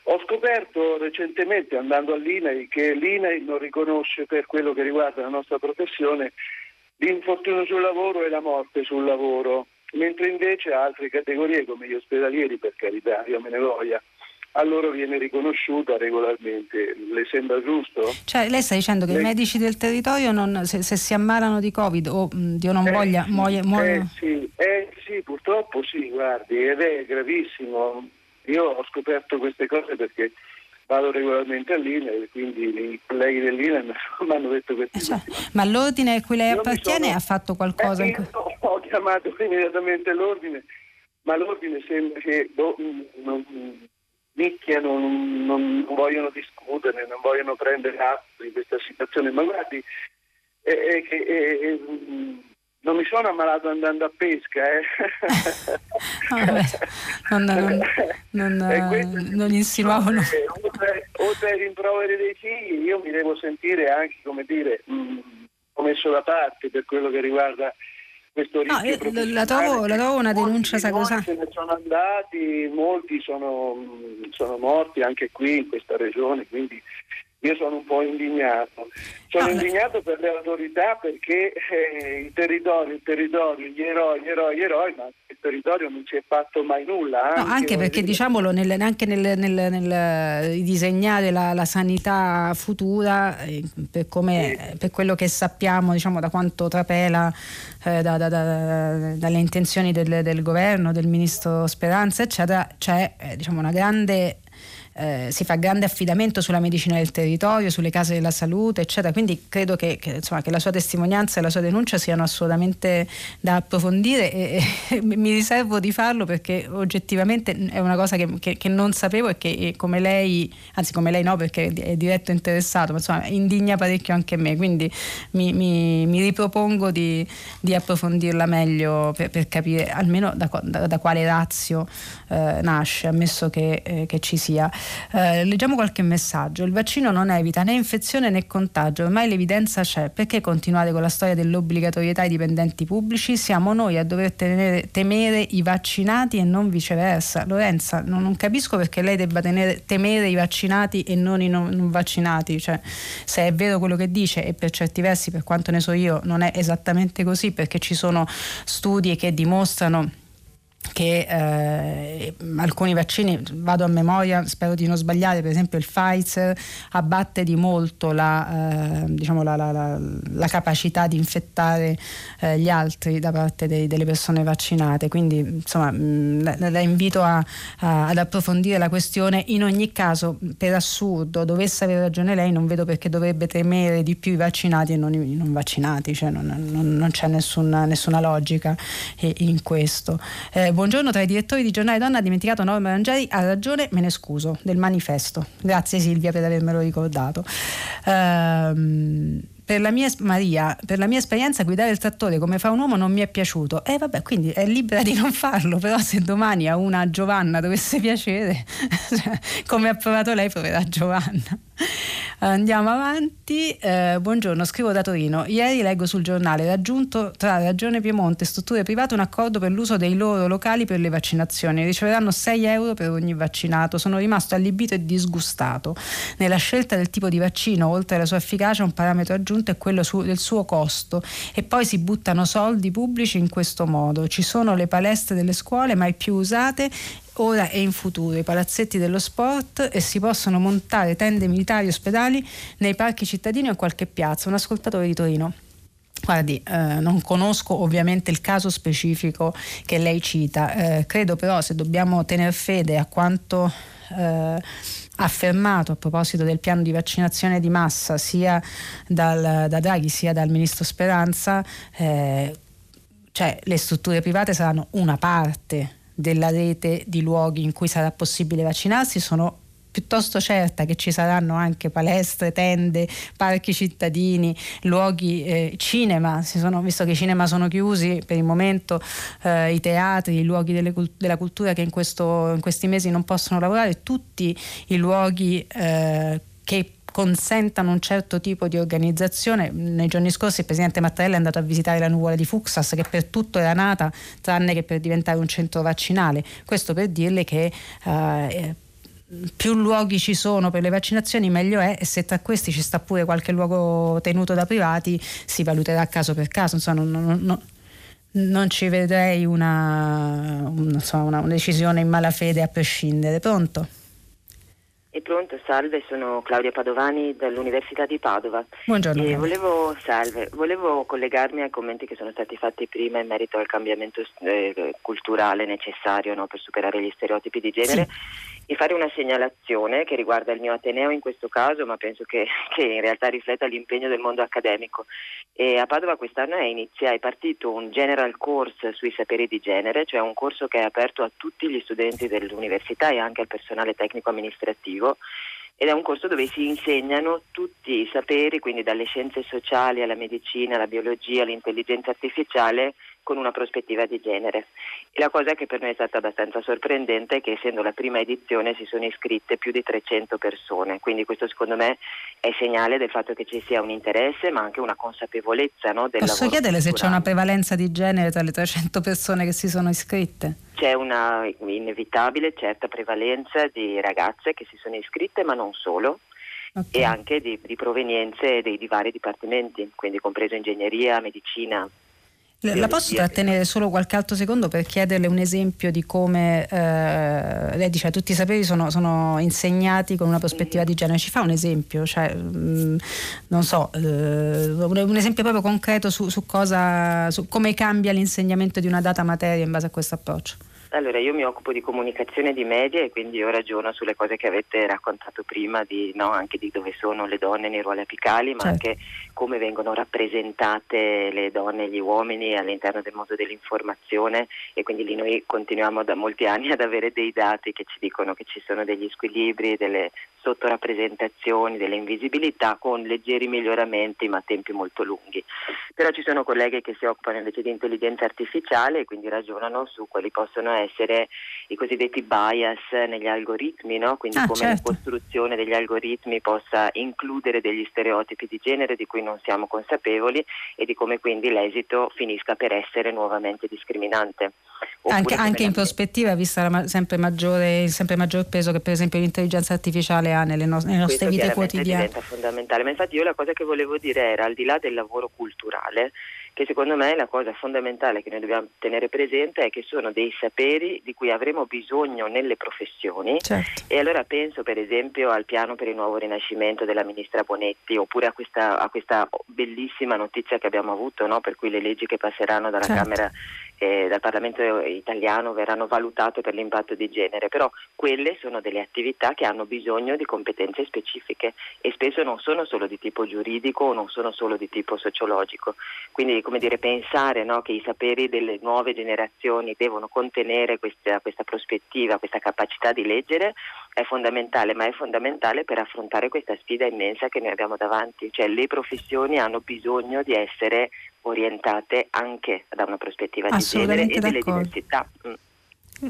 Ho scoperto recentemente andando all'INAI che l'INAI non riconosce per quello che riguarda la nostra professione l'infortunio sul lavoro e la morte sul lavoro, mentre invece altre categorie come gli ospedalieri, per carità, io me ne voglia, a loro viene riconosciuta regolarmente. Le sembra giusto? Cioè, lei sta dicendo che Le... i medici del territorio, non, se, se, si ammalano di Covid o mh, Dio non eh, voglia, muoiono? Eh, sì, eh sì, purtroppo sì, guardi, ed è gravissimo. Io ho scoperto queste cose perché vado regolarmente all'INE, quindi i colleghi dell'INE mi hanno detto queste eh, cioè, cose. Ma l'ordine a cui lei appartiene sono... ha fatto qualcosa? Eh, in... Ho chiamato immediatamente l'ordine, ma l'ordine sembra che boh, non, nicchiano, non, non, vogliono discutere, non vogliono prendere atto di questa situazione. Ma guardi, è, è, è, non mi sono ammalato andando a pesca, eh. non, non, non, non insinuavano. Oltre, oltre ai rimproveri dei figli, io mi devo sentire anche, come dire, mh, ho messo da parte per quello che riguarda questo rischio. No, la, trovo, la trovo una denuncia sacrosanta. Se ne sono andati, molti sono, sono morti anche qui in questa regione, quindi io sono un po' indignato. Sono no, indignato per le autorità perché eh, il territorio, il territorio, gli eroi, gli eroi, gli eroi, ma il territorio non si è fatto mai nulla. Anche, no, anche perché dire... diciamolo, nel, anche nel, nel, nel disegnare la, la, sanità futura, eh, per, come, sì. per, quello che sappiamo, diciamo, da quanto trapela eh, da, da, da, dalle intenzioni del, del, governo, del ministro Speranza, eccetera, c'è eh, diciamo, una grande eh, si fa grande affidamento sulla medicina del territorio, sulle case della salute, eccetera. Quindi credo che, che, insomma, che la sua testimonianza e la sua denuncia siano assolutamente da approfondire e, e mi riservo di farlo perché oggettivamente è una cosa che, che, non sapevo e che come lei, anzi come lei no perché è diretto interessato, ma insomma indigna parecchio anche me, quindi mi, mi, mi ripropongo di, di, approfondirla meglio per, per capire almeno da, da, da quale razio eh, nasce, ammesso che, eh, che ci sia. Eh, leggiamo qualche messaggio. Il vaccino non evita né infezione né contagio, ormai l'evidenza c'è. Perché continuare con la storia dell'obbligatorietà ai dipendenti pubblici? Siamo noi a dover tenere, temere i vaccinati e non viceversa. Lorenza, non, non capisco perché lei debba tenere, temere i vaccinati e non i non, non vaccinati. Cioè, se è vero quello che dice, e per certi versi, per quanto ne so io, non è esattamente così, perché ci sono studi che dimostrano che eh, alcuni vaccini, vado a memoria, spero di non sbagliare, per esempio il Pfizer abbatte di molto la, eh, diciamo la, la, la, capacità di infettare eh, gli altri da parte dei, delle persone vaccinate, quindi insomma mh, la, la, invito a, a, ad approfondire la questione. In ogni caso, per assurdo, dovesse avere ragione lei, non vedo perché dovrebbe temere di più i vaccinati e non i non vaccinati, cioè non, non, non c'è nessuna, nessuna logica in questo. Buongiorno, tra i direttori di Giornale Donna ha dimenticato Norma Rangeri, ha ragione, me ne scuso, del manifesto. Grazie Silvia per avermelo ricordato. Ehm, per la, mia, Maria, per la mia esperienza guidare il trattore come fa un uomo non mi è piaciuto. E eh, vabbè, quindi è libera di non farlo, però se domani a una Giovanna dovesse piacere, come ha provato lei, proverà Giovanna. Andiamo avanti. Eh, buongiorno, scrivo da Torino. Ieri leggo sul giornale raggiunto tra Ragione Piemonte e strutture private un accordo per l'uso dei loro locali per le vaccinazioni. Riceveranno 6 euro per ogni vaccinato. Sono rimasto allibito e disgustato. Nella scelta del tipo di vaccino, oltre alla sua efficacia, un parametro aggiunto è quello su, del suo costo. E poi si buttano soldi pubblici in questo modo. Ci sono le palestre delle scuole mai più usate ora e in futuro, i palazzetti dello sport e si possono montare tende militari ospedali nei parchi cittadini o in qualche piazza. Un ascoltatore di Torino. Guardi, eh, non conosco ovviamente il caso specifico che lei cita, eh, credo però se dobbiamo tenere fede a quanto eh, affermato a proposito del piano di vaccinazione di massa sia dal, da Draghi sia dal ministro Speranza, eh, cioè le strutture private saranno una parte della rete di luoghi in cui sarà possibile vaccinarsi sono piuttosto certa che ci saranno anche palestre, tende, parchi cittadini, luoghi, eh, cinema, sono, visto che i cinema sono chiusi per il momento, eh, i teatri, i luoghi delle, della cultura che in, questo, in, questi mesi non possono lavorare, tutti i luoghi eh, che consentano un certo tipo di organizzazione. Nei giorni scorsi il Presidente Mattarella è andato a visitare la nuvola di Fuxas che per tutto era nata tranne che per diventare un centro vaccinale. Questo per dirle che eh, più luoghi ci sono per le vaccinazioni meglio è e se tra questi ci sta pure qualche luogo tenuto da privati si valuterà caso per caso. Insomma, non, non, non, non ci vedrei una, una, una decisione in malafede a prescindere. Pronto? È pronto, salve, sono Claudia Padovani dall'Università di Padova. Buongiorno. Eh, volevo, salve, volevo collegarmi ai commenti che sono stati fatti prima in merito al cambiamento eh, culturale necessario no, per superare gli stereotipi di genere. Sì di fare una segnalazione che riguarda il mio Ateneo in questo caso, ma penso che, che in realtà rifletta l'impegno del mondo accademico. E a Padova quest'anno è, inizia, è partito un general course sui saperi di genere, cioè un corso che è aperto a tutti gli studenti dell'università e anche al personale tecnico amministrativo ed è un corso dove si insegnano tutti i saperi, quindi dalle scienze sociali alla medicina, alla biologia, all'intelligenza artificiale con una prospettiva di genere. E la cosa che per noi è stata abbastanza sorprendente è che essendo la prima edizione si sono iscritte più di 300 persone, quindi questo secondo me è segnale del fatto che ci sia un interesse ma anche una consapevolezza no, del Posso chiedere se c'è una prevalenza di genere tra le 300 persone che si sono iscritte? C'è una inevitabile certa prevalenza di ragazze che si sono iscritte ma non solo. Okay. e anche di, di provenienze dei, di vari dipartimenti, quindi compreso ingegneria, medicina, la posso trattenere solo qualche altro secondo per chiederle un esempio di come eh, lei dice tutti i saperi sono, sono, insegnati con una prospettiva di genere. Ci fa un esempio, cioè, mh, mm, non so, eh, un esempio proprio concreto su, su, cosa, su come cambia l'insegnamento di una data materia in base a questo approccio? Allora, io mi occupo di comunicazione di media e quindi io ragiono sulle cose che avete raccontato prima, di, no, anche di dove sono le donne nei ruoli apicali, ma certo. anche come vengono rappresentate le donne e gli uomini all'interno del mondo dell'informazione e quindi lì noi continuiamo da molti anni ad avere dei dati che ci dicono che ci sono degli squilibri, delle sottorappresentazioni, delle invisibilità con leggeri miglioramenti ma tempi molto lunghi. Però ci sono colleghe che si occupano invece di intelligenza artificiale e quindi ragionano su quali possono essere i cosiddetti bias negli algoritmi, no? quindi ah, come certo. la costruzione degli algoritmi possa includere degli stereotipi di genere di cui non siamo consapevoli e di come quindi l'esito finisca per essere nuovamente discriminante. Anche, anche in prospettiva, vista la, sempre maggiore, il sempre maggior peso che per esempio l'intelligenza artificiale ha nelle, no, nelle nostre vite quotidiane. diventa fondamentale, ma infatti io la cosa che volevo dire era al di là del lavoro culturale, che secondo me la cosa fondamentale che noi dobbiamo tenere presente è che sono dei saperi di cui avremo bisogno nelle professioni certo. e allora penso per esempio al piano per il nuovo rinascimento della ministra Bonetti oppure a questa, a questa bellissima notizia che abbiamo avuto no? per cui le leggi che passeranno dalla certo. Camera eh, dal Parlamento italiano verranno valutate per l'impatto di genere, però quelle sono delle attività che hanno bisogno di competenze specifiche e spesso non sono solo di tipo giuridico o non sono solo di tipo sociologico. Quindi come dire, pensare no, che i saperi delle nuove generazioni devono contenere questa, questa prospettiva, questa capacità di leggere è fondamentale, ma è fondamentale per affrontare questa sfida immensa che noi abbiamo davanti, cioè le professioni hanno bisogno di essere orientate anche da una prospettiva di genere e delle diversità. Mm.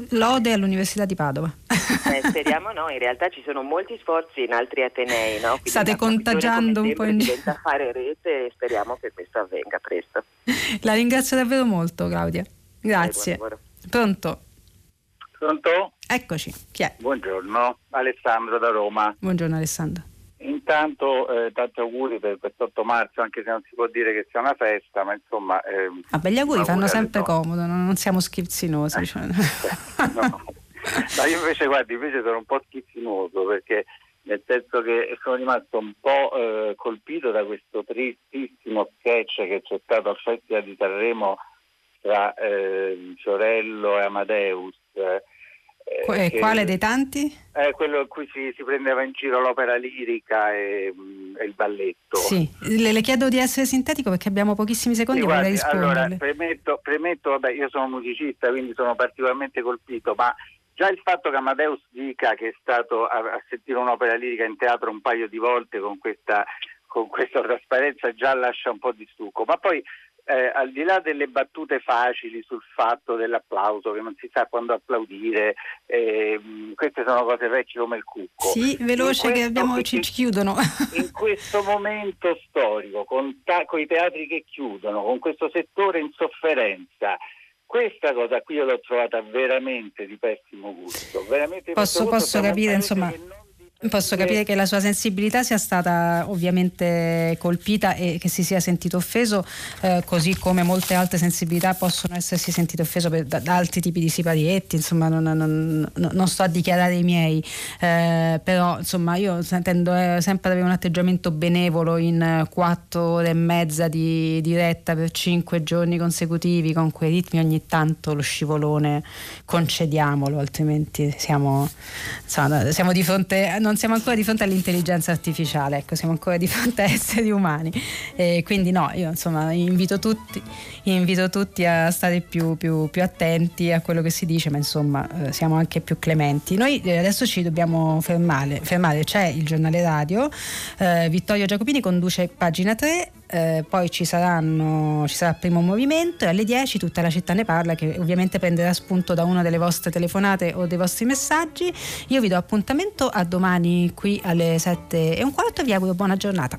Lode all'Università di Padova. Eh, speriamo no, in realtà ci sono molti sforzi in altri Atenei. No? State contagiando un po' in Diventa fare rete e speriamo che questo avvenga presto. La ringrazio davvero molto Claudia. Grazie. Eh, Pronto? Pronto? Eccoci, chi è? Buongiorno, Alessandro da Roma. Buongiorno Alessandro. Intanto eh, tanti auguri per questo 8 marzo, anche se non si può dire che sia una festa, ma insomma... Eh, Vabbè, gli auguri fanno sempre comodo, non siamo schizzinosi. Eh, cioè. no. Ma io invece, guardi, invece sono un po' schizzinoso perché nel senso che sono rimasto un po' eh, colpito da questo tristissimo sketch che c'è stato al Festival di Sanremo tra eh, Fiorello e Amadeus. Eh, che, quale dei tanti? È quello in cui si, si, prendeva in giro l'opera lirica e, mm, e il balletto. Sì, le, le, chiedo di essere sintetico perché abbiamo pochissimi secondi sì, vorrei rispondere. Allora, premetto, premetto vabbè, io sono musicista, quindi sono particolarmente colpito, ma già il fatto che Amadeus dica che è stato a, a sentire un'opera lirica in teatro un paio di volte con questa, con questa trasparenza già lascia un po' di stucco, ma poi eh, al di là delle battute facili sul fatto dell'applauso, che non si sa quando applaudire, eh, queste sono cose vecchie come il cucco. Sì, veloce questo, che abbiamo, ci, ci, chiudono. In questo momento storico, con, con i teatri che chiudono, con questo settore in sofferenza, questa cosa qui io l'ho trovata veramente di pessimo gusto. Veramente posso, posso capire, insomma Posso capire che la sua sensibilità sia stata ovviamente colpita e che si sia sentito offeso, eh, così come molte altre sensibilità possono essersi sentite offese da, da, altri tipi di siparietti, insomma non, non, non, sto a dichiarare i miei, eh, però insomma io tendo eh, sempre ad avere un atteggiamento benevolo in quattro ore e mezza di diretta per cinque giorni consecutivi con quei ritmi, ogni tanto lo scivolone concediamolo, altrimenti siamo, insomma, siamo di fronte... Non non siamo ancora di fronte all'intelligenza artificiale, ecco, siamo ancora di fronte a esseri umani. E quindi no, io insomma invito tutti, invito tutti a stare più, più, più, attenti a quello che si dice, ma insomma eh, siamo anche più clementi. Noi eh, adesso ci dobbiamo fermare, fermare. c'è il giornale radio, eh, Vittorio Giacopini conduce pagina 3 eh, poi ci, saranno, ci sarà il primo movimento e alle 10 tutta la città ne parla che ovviamente prenderà spunto da una delle vostre telefonate o dei vostri messaggi. Io vi do appuntamento a domani qui alle 7 e un quarto e vi auguro buona giornata.